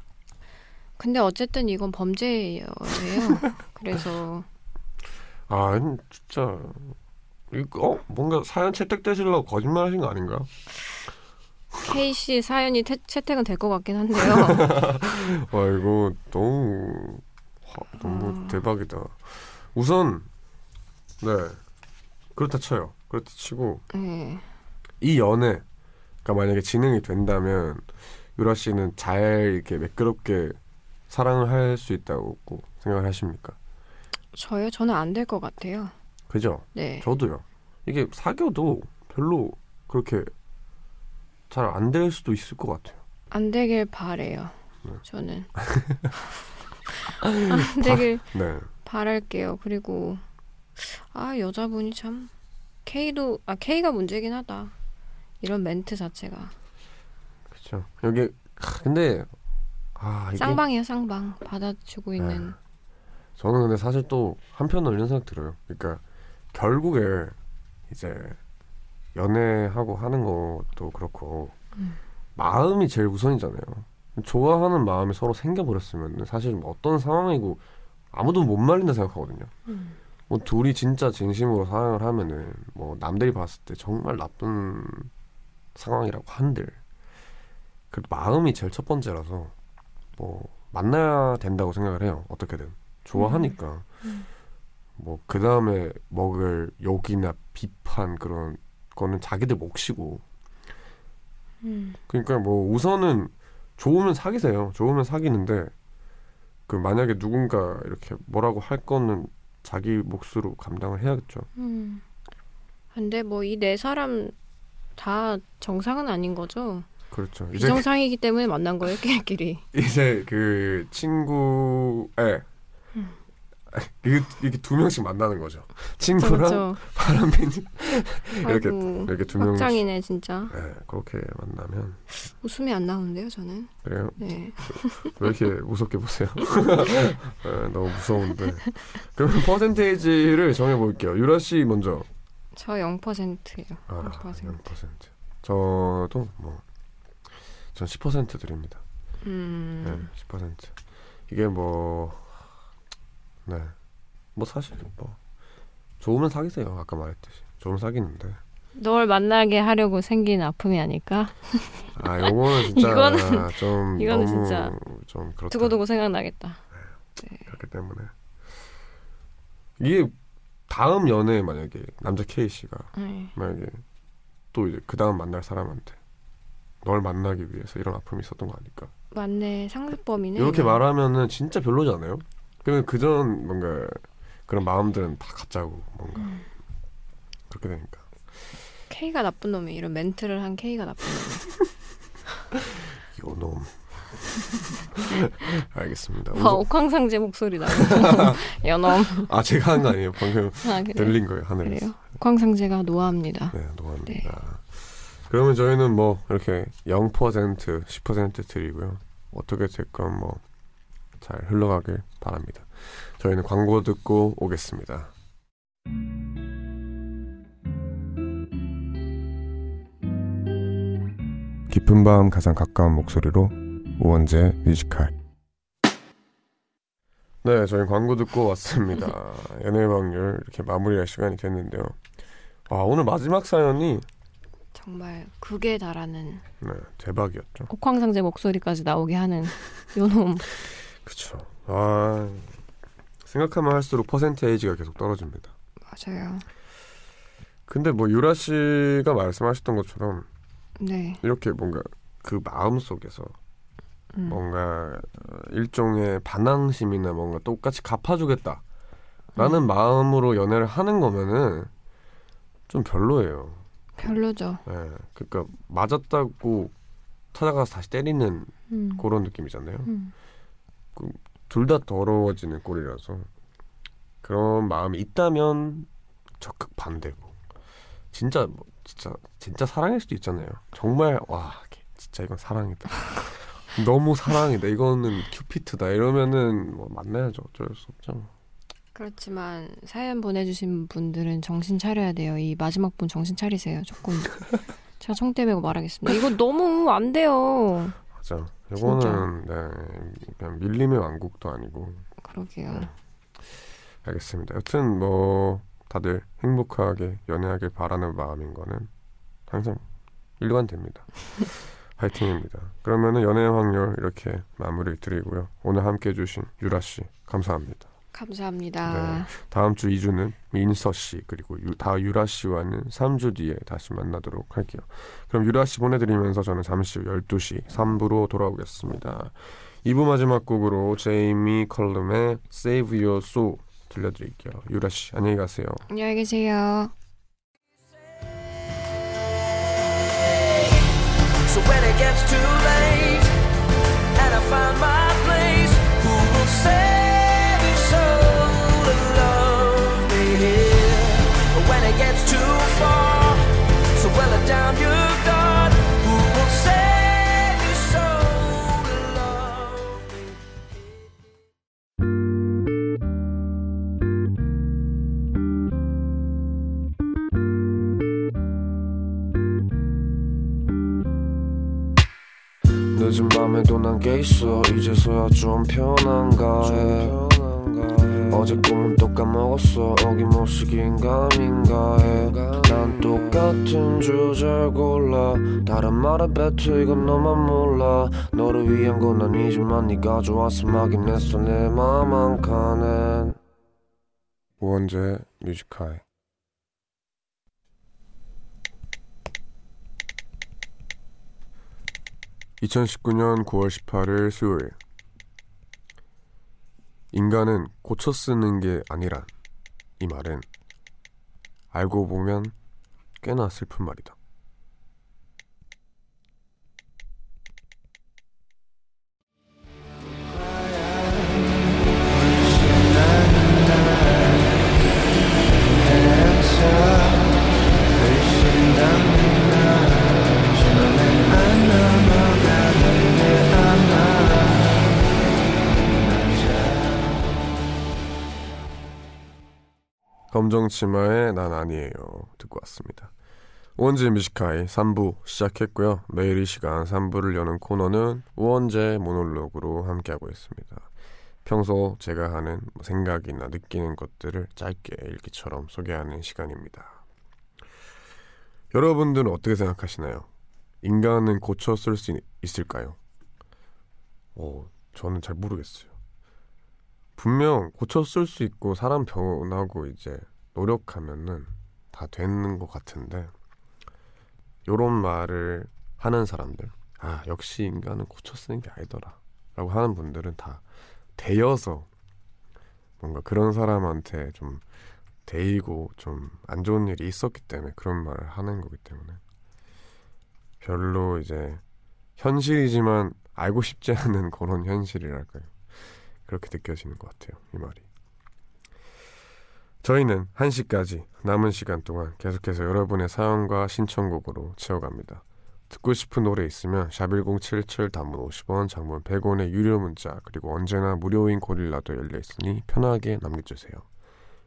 근데 어쨌든 이건 범죄예요. 그래서 아 음, 진짜 이거 어? 뭔가 사연 채택되시려고 거짓말 하신 거 아닌가? K 씨 사연이 태, 채택은 될 것 같긴 한데요. 와 이거 너무 화- 너무 음. 대박이다. 우선 네 그렇다 쳐요. 그렇다 치고 네. 이 연애가 만약에 진행이 된다면 유라 씨는 잘 이렇게 매끄럽게 사랑을 할 수 있다고 생각을 하십니까? 저요? 저는 안 될 것 같아요. 그죠? 네. 저도요. 이게 사귀어도 별로 그렇게 잘 안 될 수도 있을 것 같아요. 안 되길 바래요. 네. 저는 안 되길 네. 바랄게요. 그리고 아 여자분이 참 K도 아 K가 문제긴 하다. 이런 멘트 자체가 그렇죠. 여기 아, 근데 아 이게 쌍방이야 쌍방 받아주고 있는 저는 근데 사실 또 한편으로 이런 생각 들어요. 그러니까 결국에 이제 연애하고 하는 것도 그렇고 음. 마음이 제일 우선이잖아요. 좋아하는 마음이 서로 생겨버렸으면 사실 뭐 어떤 상황이고 아무도 못 말린다 생각하거든요. 음. 뭐 둘이 진짜 진심으로 사랑을 하면은 뭐 남들이 봤을 때 정말 나쁜 상황이라고 한들 그래도 마음이 제일 첫 번째라서 뭐 만나야 된다고 생각을 해요. 어떻게든 좋아하니까 음. 뭐그 다음에 먹을 욕이나 비판 그런 거는 자기들 몫이고 음. 그러니까 뭐 우선은 좋으면 사귀세요. 좋으면 사귀는데 그 만약에 누군가 이렇게 뭐라고 할 거는 자기 몫으로 감당을 해야겠죠. 음. 근데 뭐 이 네 사람 다 정상은 아닌 거죠. 그렇죠. 이제 비정상이기 때문에 만난 거예요, 끼리끼리. 이제 그 친구의 음. 이게, 이렇게 두 명씩 만나는 거죠. 친구랑 그렇죠. 바람핀 이렇게 아이고, 이렇게 두 명씩 확장이네 진짜. 네, 그렇게 만나면 웃음이 안 나오는데요, 저는. 그래요. 네. 왜 이렇게 무섭게 보세요? 네, 너무 무서운데. 그러면 퍼센테이지를 정해 볼게요. 유라 씨 먼저. 저 0%예요. 아, 0%. 0%. 저도 뭐, 전 10% 드립니다. 음. 네, 10%. 이게 뭐, 네. 뭐 사실 뭐, 좋으면 사귀세요. 아까 말했듯이. 좋으면 사귀는데. 널 만나게 하려고 생긴 아픔이 아닐까? 아, 요거는 진짜 이거는- 좀 이거는 너무 진짜 좀 그렇다. 두고두고 생각나겠다. 그렇기 때문에 이게 다음 연애에 만약에 남자 K 씨가 네. 만약에 또 이제 그 다음 만날 사람한테 널 만나기 위해서 이런 아픔이 있었던 거 아닐까? 맞네, 상습범이네. 이렇게 이거. 말하면은 진짜 별로잖아요. 그러면 그전 뭔가 그런 마음들은 다 가짜고 뭔가 음. 그렇게 되니까 K가 나쁜 놈이 이런 멘트를 한 K가 나쁜 놈. 요놈. 알겠습니다. 와, 우선- 옥황상제 목소리 나고. 연엄. 아 제가 한 거 아니에요. 방금 아? 들린 거예요 하늘에서. 그래요? 옥황상제가 노아입니다. 네, 노합니다. 그러면 저희는 뭐 이렇게 0% 10% 드리고요. 어떻게 될건 뭐 잘 흘러가길 바랍니다. 저희는 광고 듣고 오겠습니다. 깊은 밤 가장 가까운 목소리로 우원재 뮤지컬. 네, 저희 광고 듣고 왔습니다. 연애 확률 이렇게 마무리할 시간이 됐는데요. 아, 오늘 마지막 사연이 정말 극에 달하는 네, 대박이었죠. 옥황상제 목소리까지 나오게 하는 요놈. 그쵸. 아, 생각하면 할수록 퍼센테이지가 계속 떨어집니다. 맞아요. 근데 뭐 유라 씨가 말씀하셨던 것처럼 네. 이렇게 뭔가 그 마음 속에서 음. 뭔가 어, 일종의 반항심이나 뭔가 똑같이 갚아주겠다라는 음. 마음으로 연애를 하는 거면은 좀 별로예요. 별로죠. 예. 그러니까 맞았다고 찾아가서 다시 때리는 음. 그런 느낌이잖아요. 음. 둘 다 더러워지는 꼴이라서 그런 마음이 있다면 적극 반대고 진짜 뭐 진짜 진짜 사랑일 수도 있잖아요. 정말 와 진짜 이건 사랑이다. 너무 사랑이다. 이거는 큐피트다. 이러면은 뭐 만나야죠. 어쩔 수 없죠. 그렇지만 사연 보내주신 분들은 정신 차려야 돼요. 이 마지막 분 정신 차리세요. 조금. 제가 청대 메고 말하겠습니다. 이거 너무 안 돼요. 맞아. 이거는 네, 그냥 밀림의 왕국도 아니고 그러게요. 알겠습니다. 여튼 뭐 다들 행복하게 연애하길 바라는 마음인 거는 항상 일관됩니다. 파이팅입니다. 그러면은 연애 확률 이렇게 마무리 드리고요. 오늘 함께 해주신 유라 씨 감사합니다. 감사합니다. 네. 다음 주 2주는 민서 씨 그리고 유, 다 유라 씨와는 3주 뒤에 다시 만나도록 할게요. 그럼 유라 씨 보내드리면서 저는 잠시 후 12시 3부로 돌아오겠습니다. 2부 마지막 곡으로 제이미 컬럼의 Save Your Soul 들려드릴게요. 유라 씨 안녕히 가세요. 안녕히 계세요. when 늦은 밤에도 난게 있어 이제서야 좀 편한가 해 어제 꿈은 또 까먹었어. 어김없이 긴가민가 해난 똑같은 주제를 골라. 다른 말에 뱉어 이건 너만 몰라. 너를 위한 건 아니지만 네가 좋아서 막인 했어. 내 맘 한 칸엔. 우원재 뮤지카이 (2019년 9월 18일) 수요일 인간은 고쳐 쓰는 게 아니란 이 말은 알고 보면 꽤나 슬픈 말이다 검정 치마의 난 아니에요 듣고 왔습니다. 우원재 뮤지카이 3부 시작했고요. 매일 이 시간 3부를 여는 코너는 우원재 모놀로그로 함께하고 있습니다. 평소 제가 하는 뭐 생각이나 느끼는 것들을 짧게 일기처럼 소개하는 시간입니다. 여러분들은 어떻게 생각하시나요? 인간은 고쳐 쓸 수 있을까요? 어, 저는 잘 모르겠어요. 분명 고쳐 쓸 수 있고 사람 변하고 이제 노력하면은 다 되는 것 같은데 요런 말을 하는 사람들 아 역시 인간은 고쳐 쓰는 게 아니더라 라고 하는 분들은 다 대여서 뭔가 그런 사람한테 좀 대이고 좀 안 좋은 일이 있었기 때문에 그런 말을 하는 거기 때문에 별로 이제 현실이지만 알고 싶지 않은 그런 현실이랄까요 그렇게 느껴지는 것 같아요. 이 말이. 저희는 1시까지 남은 시간 동안 계속해서 여러분의 사연과 신청곡으로 채워갑니다. 듣고 싶은 노래 있으면 샵1077 단문 50원, 장문 100원의 유료 문자 그리고 언제나 무료인 고릴라도 열려 있으니 편하게 남겨주세요.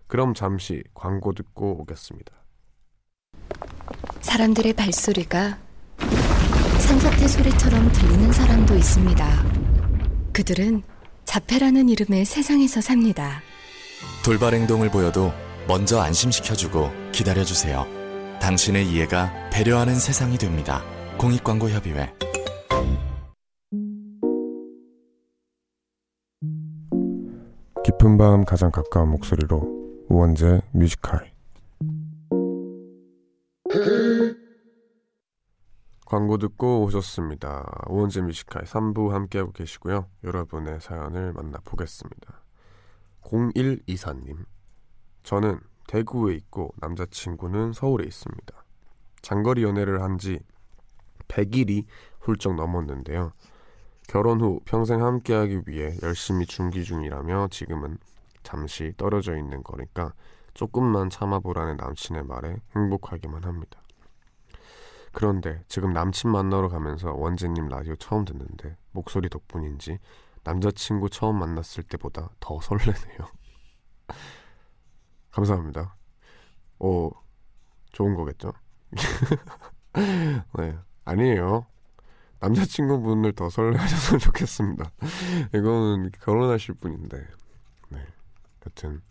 그럼 잠시 광고 듣고 오겠습니다. 사람들의 발소리가 산사태 소리처럼 들리는 사람도 있습니다. 그들은 자폐라는 이름의 세상에서 삽니다. 돌발 행동을 보여도 먼저 안심시켜주고 기다려주세요. 당신의 이해가 배려하는 세상이 됩니다. 공익광고협의회 깊은 밤 가장 가까운 목소리로 우원재 뮤지컬 광고 듣고 오셨습니다. 우원재 뮤지컬 3부 함께하고 계시고요. 여러분의 사연을 만나보겠습니다. 0124님 저는 대구에 있고 남자친구는 서울에 있습니다. 장거리 연애를 한 지 100일이 훌쩍 넘었는데요. 결혼 후 평생 함께하기 위해 열심히 준비 중이라며 지금은 잠시 떨어져 있는 거니까 조금만 참아보라는 남친의 말에 행복하기만 합니다. 그런데 지금 남친 만나러 가면서 원재님 라디오 처음 듣는데 목소리 덕분인지 남자친구 처음 만났을 때보다 더 설레네요. 감사합니다. 오, 좋은 거겠죠? 네, 아니에요. 남자친구분을 더 설레하셨으면 좋겠습니다. 이거는 결혼하실 분인데. 네. 여튼,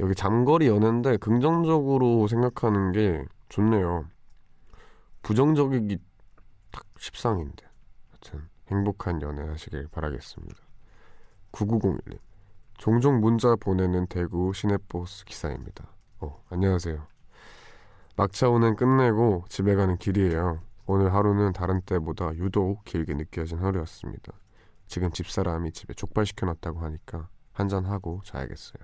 여기 잠거리 연애인데 긍정적으로 생각하는 게 좋네요. 부정적이기 딱 십상인데. 여튼, 행복한 연애 하시길 바라겠습니다. 9901님. 종종 문자 보내는 대구 시내버스 기사입니다. 어, 안녕하세요. 막차 운행 끝내고 집에 가는 길이에요. 오늘 하루는 다른 때보다 유독 길게 느껴진 하루였습니다. 지금 집사람이 집에 족발 시켜 놨다고 하니까 한잔하고 자야겠어요.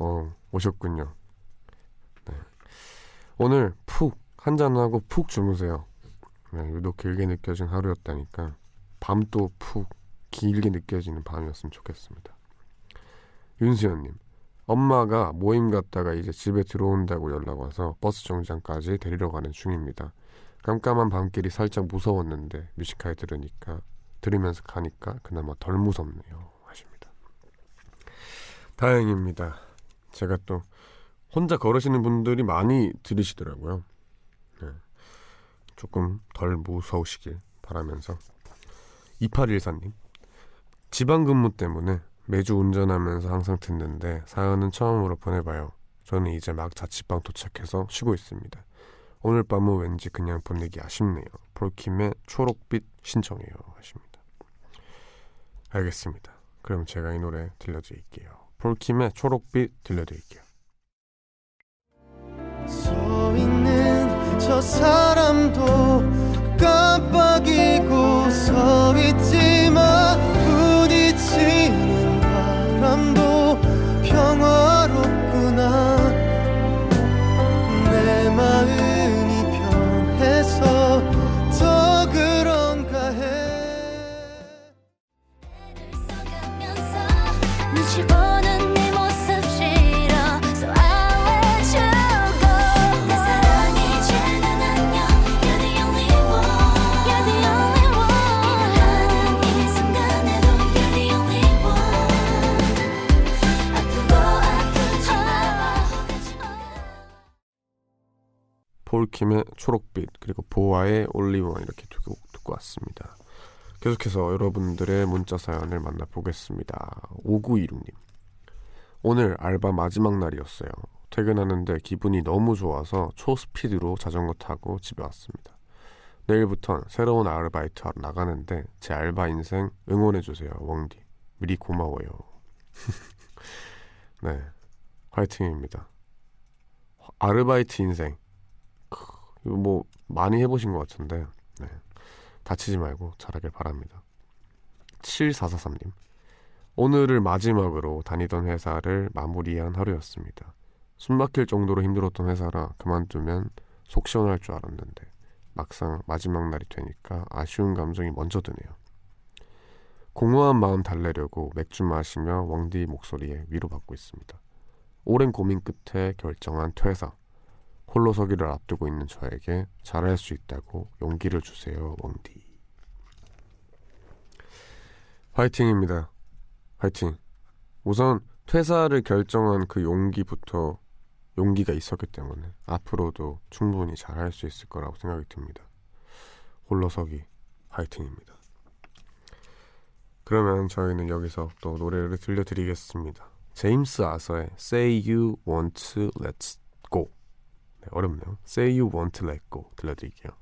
어, 오셨군요. 네. 오늘 푹 한잔하고 푹 주무세요. 네, 유독 길게 느껴진 하루였다니까 밤도 푹 길게 느껴지는 밤이었으면 좋겠습니다. 윤수연님, 엄마가 모임 갔다가 이제 집에 들어온다고 연락 와서 버스 정류장까지 데리러 가는 중입니다. 깜깜한 밤길이 살짝 무서웠는데 뮤직하이 들으니까 들으면서 가니까 그나마 덜 무섭네요. 하십니다. 다행입니다. 제가 또 혼자 걸으시는 분들이 많이 들으시더라고요. 네. 조금 덜 무서우시길 바라면서 2814님 지방 근무 때문에 매주 운전하면서 항상 듣는데 사연은 처음으로 보내봐요. 저는 이제 막 자취방 도착해서 쉬고 있습니다. 오늘 밤은 왠지 그냥 보내기 아쉽네요. 폴킴의 초록빛 신청해요 하십니다. 알겠습니다. 그럼 제가 이 노래 들려드릴게요. 폴킴의 초록빛 들려드릴게요. 서 있는 저 사람도 깜빡이고 서 있지만 부딪히는 바람도 평화롭구나. 내 마음이 변해서 더 그런가 해 폴킴의 초록빛 그리고 보아의 올리원 이렇게 두 곡 듣고 왔습니다. 계속해서 여러분들의 문자 사연을 만나보겠습니다. 5926님 오늘 알바 마지막 날이었어요. 퇴근하는데 기분이 너무 좋아서 초스피드로 자전거 타고 집에 왔습니다. 내일부턴 새로운 아르바이트 하러 나가는데 제 알바 인생 응원해주세요. 웡디 미리 고마워요. 네 화이팅입니다. 아르바이트 인생 뭐 많이 해보신 것 같은데 네. 다치지 말고 잘하길 바랍니다. 7443님 오늘을 마지막으로 다니던 회사를 마무리한 하루였습니다. 숨막힐 정도로 힘들었던 회사라 그만두면 속 시원할 줄 알았는데 막상 마지막 날이 되니까 아쉬운 감정이 먼저 드네요. 공허한 마음 달래려고 맥주 마시며 왕디 목소리에 위로받고 있습니다. 오랜 고민 끝에 결정한 퇴사. 홀로 서기를 앞두고 있는 저에게 잘할 수 있다고 용기를 주세요, 왕디. 화이팅입니다. 화이팅. 우선 퇴사를 결정한 그 용기부터 용기가 있었기 때문에 앞으로도 충분히 잘할 수 있을 거라고 생각이 듭니다. 홀로 서기 화이팅입니다. 그러면 저희는 여기서 또 노래를 들려드리겠습니다. 제임스 아서의 Say You Want to Let's 어렵네요. Say You Want Let Go 들려드릴게요.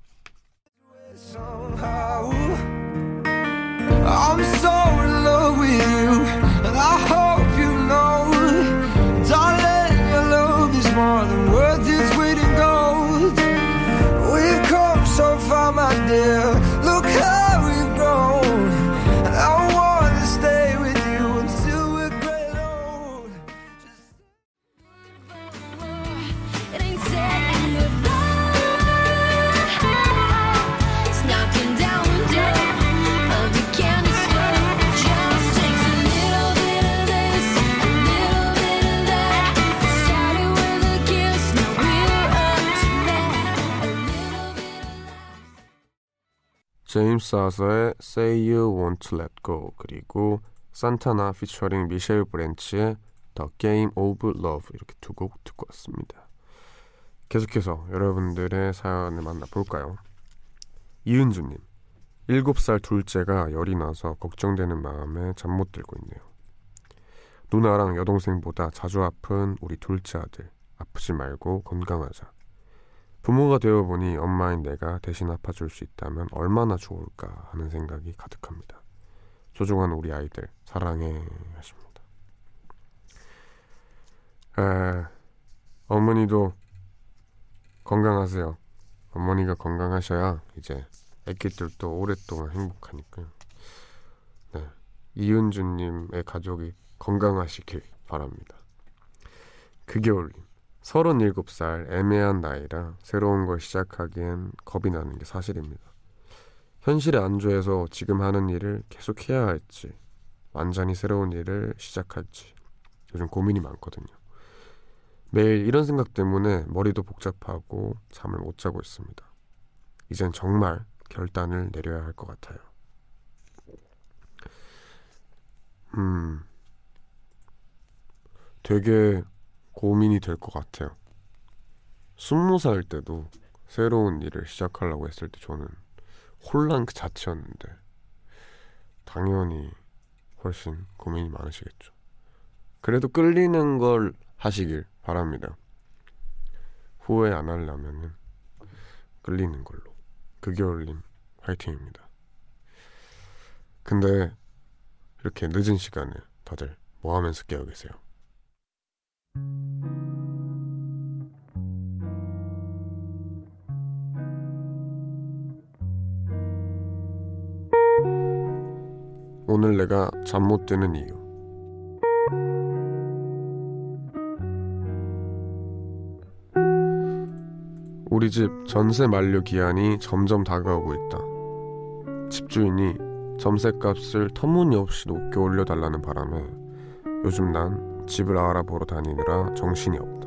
아서의 Say You Won't Let Go 그리고 산타나 피처링 미셸 브랜치의 The Game of Love 이렇게 두 곡 듣고 왔습니다. 계속해서 여러분들의 사연을 만나볼까요? 이은주님 7살 둘째가 열이 나서 걱정되는 마음에 잠 못 들고 있네요. 누나랑 여동생보다 자주 아픈 우리 둘째 아들 아프지 말고 건강하자. 부모가 되어보니 엄마인 내가 대신 아파줄 수 있다면 얼마나 좋을까 하는 생각이 가득합니다. 소중한 우리 아이들 사랑해 하십니다. 에, 어머니도 건강하세요. 어머니가 건강하셔야 이제 애기들도 오랫동안 행복하니까요. 네, 이은주님의 가족이 건강하시길 바랍니다. 그게 올림 37살 애매한 나이라 새로운 걸 시작하기엔 겁이 나는 게 사실입니다. 현실에 안주해서 지금 하는 일을 계속 해야 할지 완전히 새로운 일을 시작할지 요즘 고민이 많거든요. 매일 이런 생각 때문에 머리도 복잡하고 잠을 못 자고 있습니다. 이젠 정말 결단을 내려야 할 것 같아요. 음, 되게 고민이 될 것 같아요. 스무 살 때도 새로운 일을 시작하려고 했을 때 저는 혼란 그 자체였는데 당연히 훨씬 고민이 많으시겠죠. 그래도 끌리는 걸 하시길 바랍니다. 후회 안 하려면은 끌리는 걸로. 그겨울님 화이팅입니다. 근데 이렇게 늦은 시간에 다들 뭐 하면서 깨어 계세요? 오늘 내가 잠 못 드는 이유. 우리 집 전세 만료 기한이 점점 다가오고 있다. 집주인이 점세값을 터무니없이 높게 올려달라는 바람에 요즘 난 집을 알아보러 다니느라 정신이 없다.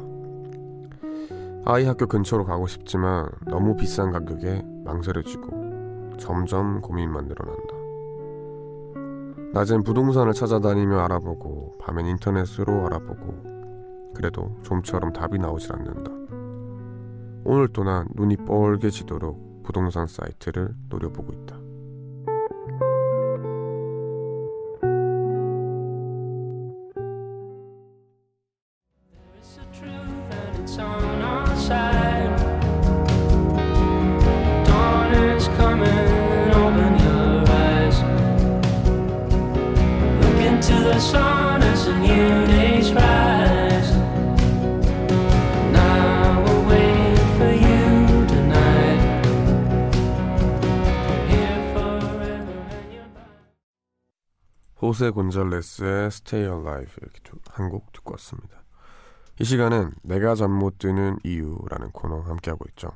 아이 학교 근처로 가고 싶지만 너무 비싼 가격에 망설여지고 점점 고민만 늘어난다. 낮엔 부동산을 찾아다니며 알아보고 밤엔 인터넷으로 알아보고 그래도 좀처럼 답이 나오질 않는다. 오늘 또난 눈이 뻘개지도록 부동산 사이트를 노려보고 있다. 호세 곤잘레스의 Stay Alive 이렇게 한 곡 듣고 왔습니다. 이 시간은 내가 잠 못 드는 이유라는 코너 함께하고 있죠.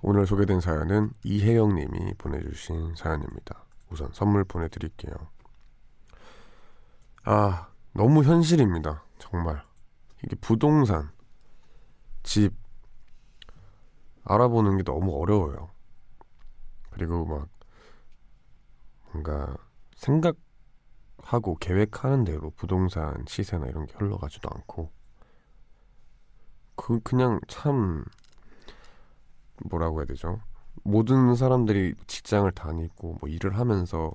오늘 소개된 사연은 이혜영 님이 보내주신 사연입니다. 우선 선물 보내드릴게요. 아, 너무 현실입니다. 정말. 이게 부동산, 집, 알아보는 게 너무 어려워요. 그리고 막, 뭔가, 생각 하고 계획하는 대로 부동산 시세나 이런 게 흘러가지도 않고, 그, 그냥 참, 뭐라고 해야 되죠? 모든 사람들이 직장을 다니고 뭐 일을 하면서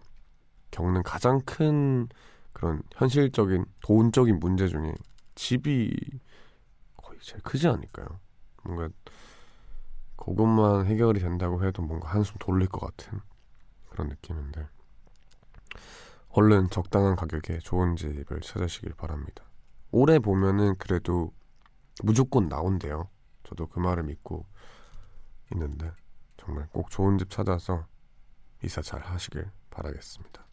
겪는 가장 큰 그런 현실적인 돈적인 문제 중에 집이 거의 제일 크지 않을까요? 뭔가 그것만 해결이 된다고 해도 뭔가 한숨 돌릴 것 같은 그런 느낌인데 얼른 적당한 가격에 좋은 집을 찾으시길 바랍니다. 올해 보면은 그래도 무조건 나온대요. 저도 그 말을 믿고 있는데 정말 꼭 좋은 집 찾아서 이사 잘 하시길 바라겠습니다.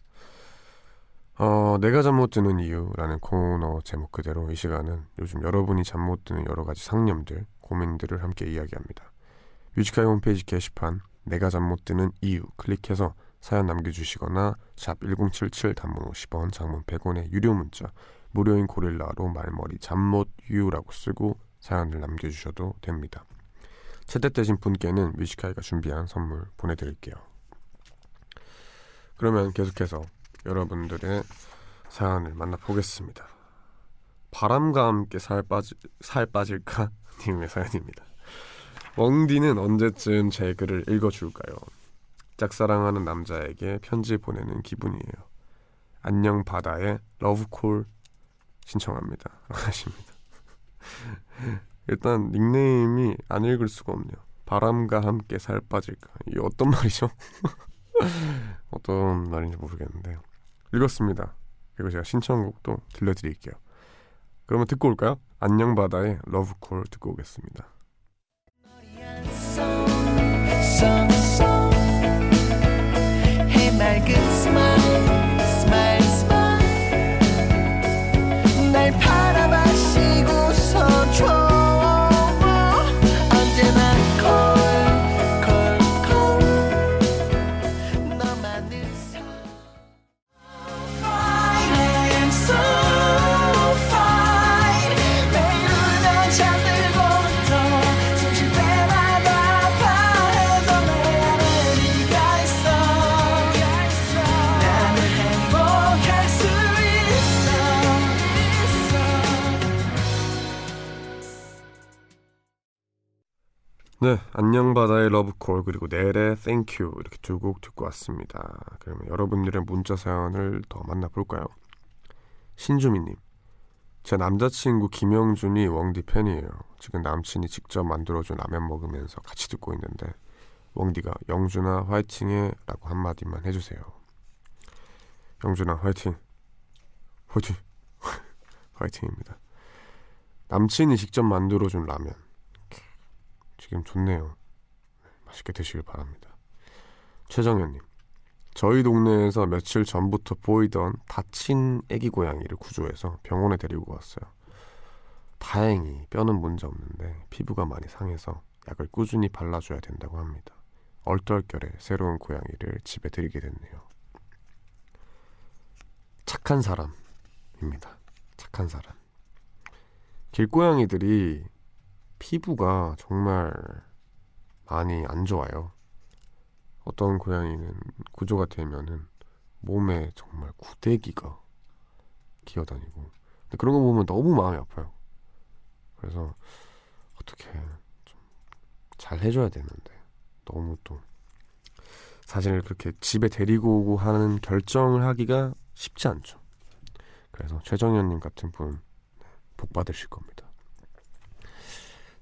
어, 내가 잠 못 드는 이유라는 코너 제목 그대로 이 시간은 요즘 여러분이 잠 못 드는 여러 가지 상념들, 고민들을 함께 이야기합니다. 뮤지카이 홈페이지 게시판 내가 잠 못 드는 이유 클릭해서 사연 남겨주시거나 샵 1077 단문 50원, 장문 100원의 유료 문자 무료인 고릴라로 말머리 잠못 유라고 쓰고 사연을 남겨주셔도 됩니다. 채택되신 분께는 뮤지카이가 준비한 선물 보내드릴게요. 그러면 계속해서 여러분들의 사연을 만나보겠습니다. 바람과 함께 살, 빠지, 살 빠질까? 님의 사연입니다. 웡디는 언제쯤 제 글을 읽어줄까요? 짝사랑하는 남자에게 편지 보내는 기분이에요. 안녕 바다에 러브콜 신청합니다. 하십니다. 일단 닉네임이 안 읽을 수가 없네요. 바람과 함께 살 빠질까? 이게 어떤 말이죠? 어떤 말인지 모르겠는데요. 읽었습니다. 그리고 제가 신청곡도 들려드릴게요. 그러면 듣고 올까요? 안녕 바다의 러브콜 듣고 오겠습니다. can smile. 네, 안녕바다의 러브콜 그리고 넬의 Thank You 이렇게 두 곡 듣고 왔습니다. 그러면 여러분들의 문자 사연을 더 만나볼까요? 신주미님, 제 남자친구 김영준이 웡디 팬이에요. 지금 남친이 직접 만들어준 라면 먹으면서 같이 듣고 있는데 웡디가 영준아 화이팅해라고 한마디만 해주세요. 영준아 화이팅, 화이팅, 화이팅입니다. 남친이 직접 만들어준 라면. 지금 좋네요. 맛있게 드시길 바랍니다. 최정현님, 저희 동네에서 며칠 전부터 보이던 다친 애기 고양이를 구조해서 병원에 데리고 왔어요. 다행히 뼈는 문제 없는데 피부가 많이 상해서 약을 꾸준히 발라줘야 된다고 합니다. 얼떨결에 새로운 고양이를 집에 들이게 됐네요. 착한 사람입니다. 착한 사람. 길고양이들이 피부가 정말 많이 안 좋아요. 어떤 고양이는 구조가 되면은 몸에 정말 구데기가 기어다니고 근데 그런 거 보면 너무 마음이 아파요. 그래서 어떻게 좀 잘 해줘야 되는데 너무 또 사실 그렇게 집에 데리고 오고 하는 결정을 하기가 쉽지 않죠. 그래서 최정현님 같은 분 복 받으실 겁니다.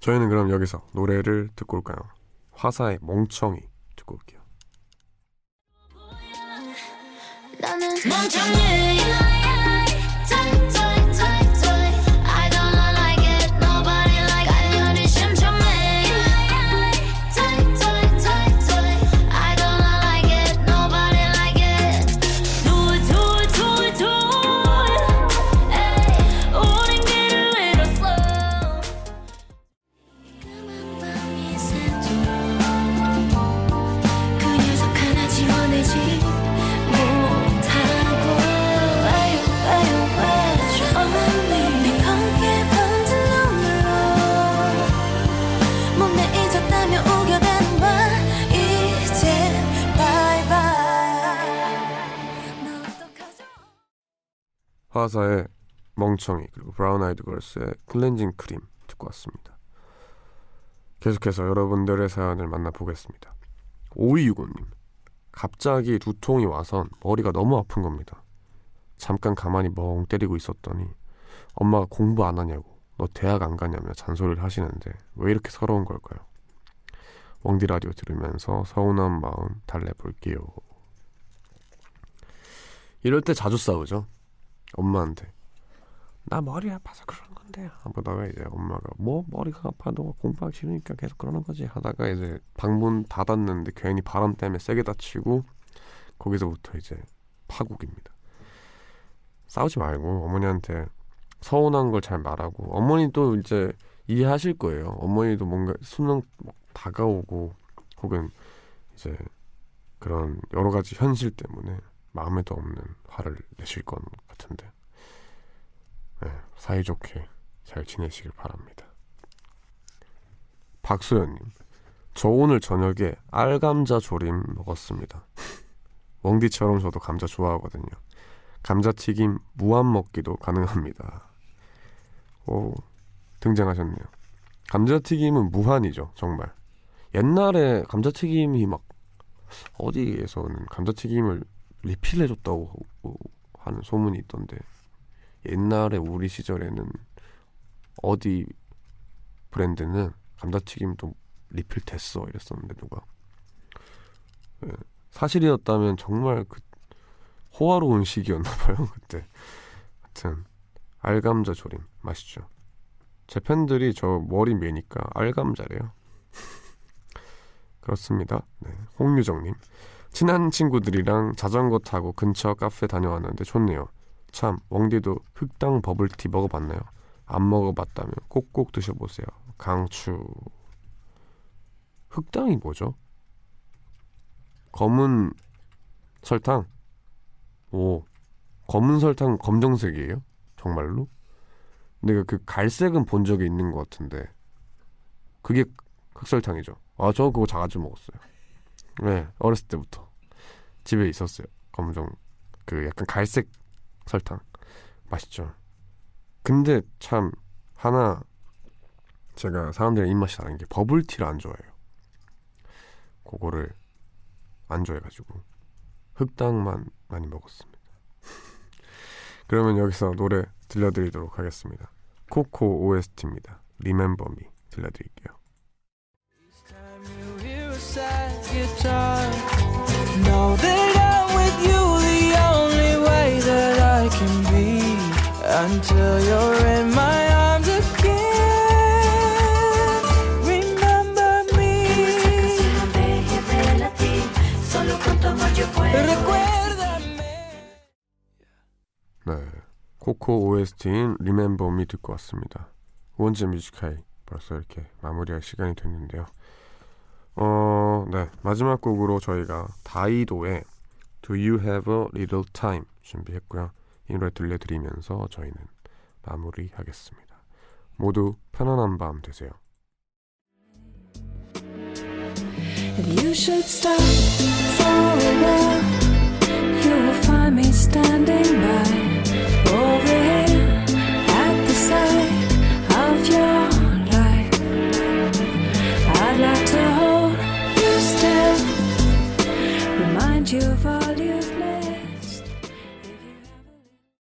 저희는 그럼 여기서 노래를 듣고 올까요? 화사의 멍청이 듣고 올게요. 나는 멍청해 화사의 멍청이 그리고 브라운 아이드 걸스의 클렌징 크림 듣고 왔습니다. 계속해서 여러분들의 사연을 만나보겠습니다. 5265님 갑자기 두통이 와선 머리가 너무 아픈 겁니다. 잠깐 가만히 멍 때리고 있었더니 엄마가 공부 안 하냐고 너 대학 안 가냐며 잔소리를 하시는데 왜 이렇게 서러운 걸까요? 웡디 라디오 들으면서 서운한 마음 달래볼게요. 이럴 때 자주 싸우죠. 엄마한테 나 머리 아파서 그러는 건데 하다가 이제 엄마가 뭐 머리가 아파 너 공부하기 싫으니까 계속 그러는 거지 하다가 이제 방문 닫았는데 괜히 바람 때문에 세게 다치고 거기서부터 이제 파국입니다. 싸우지 말고 어머니한테 서운한 걸 잘 말하고 어머니도 이제 이해하실 거예요. 어머니도 뭔가 수능 다가오고 혹은 이제 그런 여러 가지 현실 때문에 마음에도 없는 화를 내실 것 같은데 네, 사이좋게 잘 지내시길 바랍니다. 박소연님, 저 오늘 저녁에 알감자 조림 먹었습니다. 웡디처럼 저도 감자 좋아하거든요. 감자튀김 무한 먹기도 가능합니다. 오, 등장하셨네요. 감자튀김은 무한이죠, 정말. 옛날에 감자튀김이 막 어디에서는 감자튀김을 리필 해줬다고 하는 소문이 있던데 옛날에 우리 시절에는 어디 브랜드는 감자튀김도 리필 됐어 이랬었는데 누가. 예, 사실이었다면 정말 그 호화로운 시기였나 봐요 그때. 하여튼 알감자 조림 맛있죠. 제 팬들이 저 머리 매니까 알감자래요. 그렇습니다. 네, 홍유정님 친한 친구들이랑 자전거 타고 근처 카페 다녀왔는데 좋네요 참 웡디도 흑당 버블티 먹어봤나요? 안 먹어봤다면 꼭꼭 드셔보세요. 강추. 흑당이 뭐죠? 검은 설탕? 오, 검은 설탕 검정색이에요? 정말로? 내가 그 갈색은 본 적이 있는 것 같은데 그게 흑설탕이죠. 아, 저 그거 자주 먹었어요. 네, 어렸을 때부터 집에 있었어요. 검정 그 약간 갈색 설탕 맛있죠. 근데 참 하나 제가 사람들의 입맛이 다른 게 버블티를 안 좋아해요. 그거를 안 좋아해가지고 흑당만 많이 먹었습니다. 그러면 여기서 노래 들려드리도록 하겠습니다. 코코 OST입니다. Remember Me 들려드릴게요. 네, 코코 OST인 Remember Me 듣고 왔습니다. 원제 뮤지카이 벌써 이렇게 마무리할 시간이 됐는데요. 어, 네 마지막 곡으로 저희가 다이도의 Do You Have a Little Time 준비했고요. 이 노래 들려드리면서 저희는 마무리하겠습니다. 모두 편안한 밤 되세요. You should stop for a while, you will find me standing by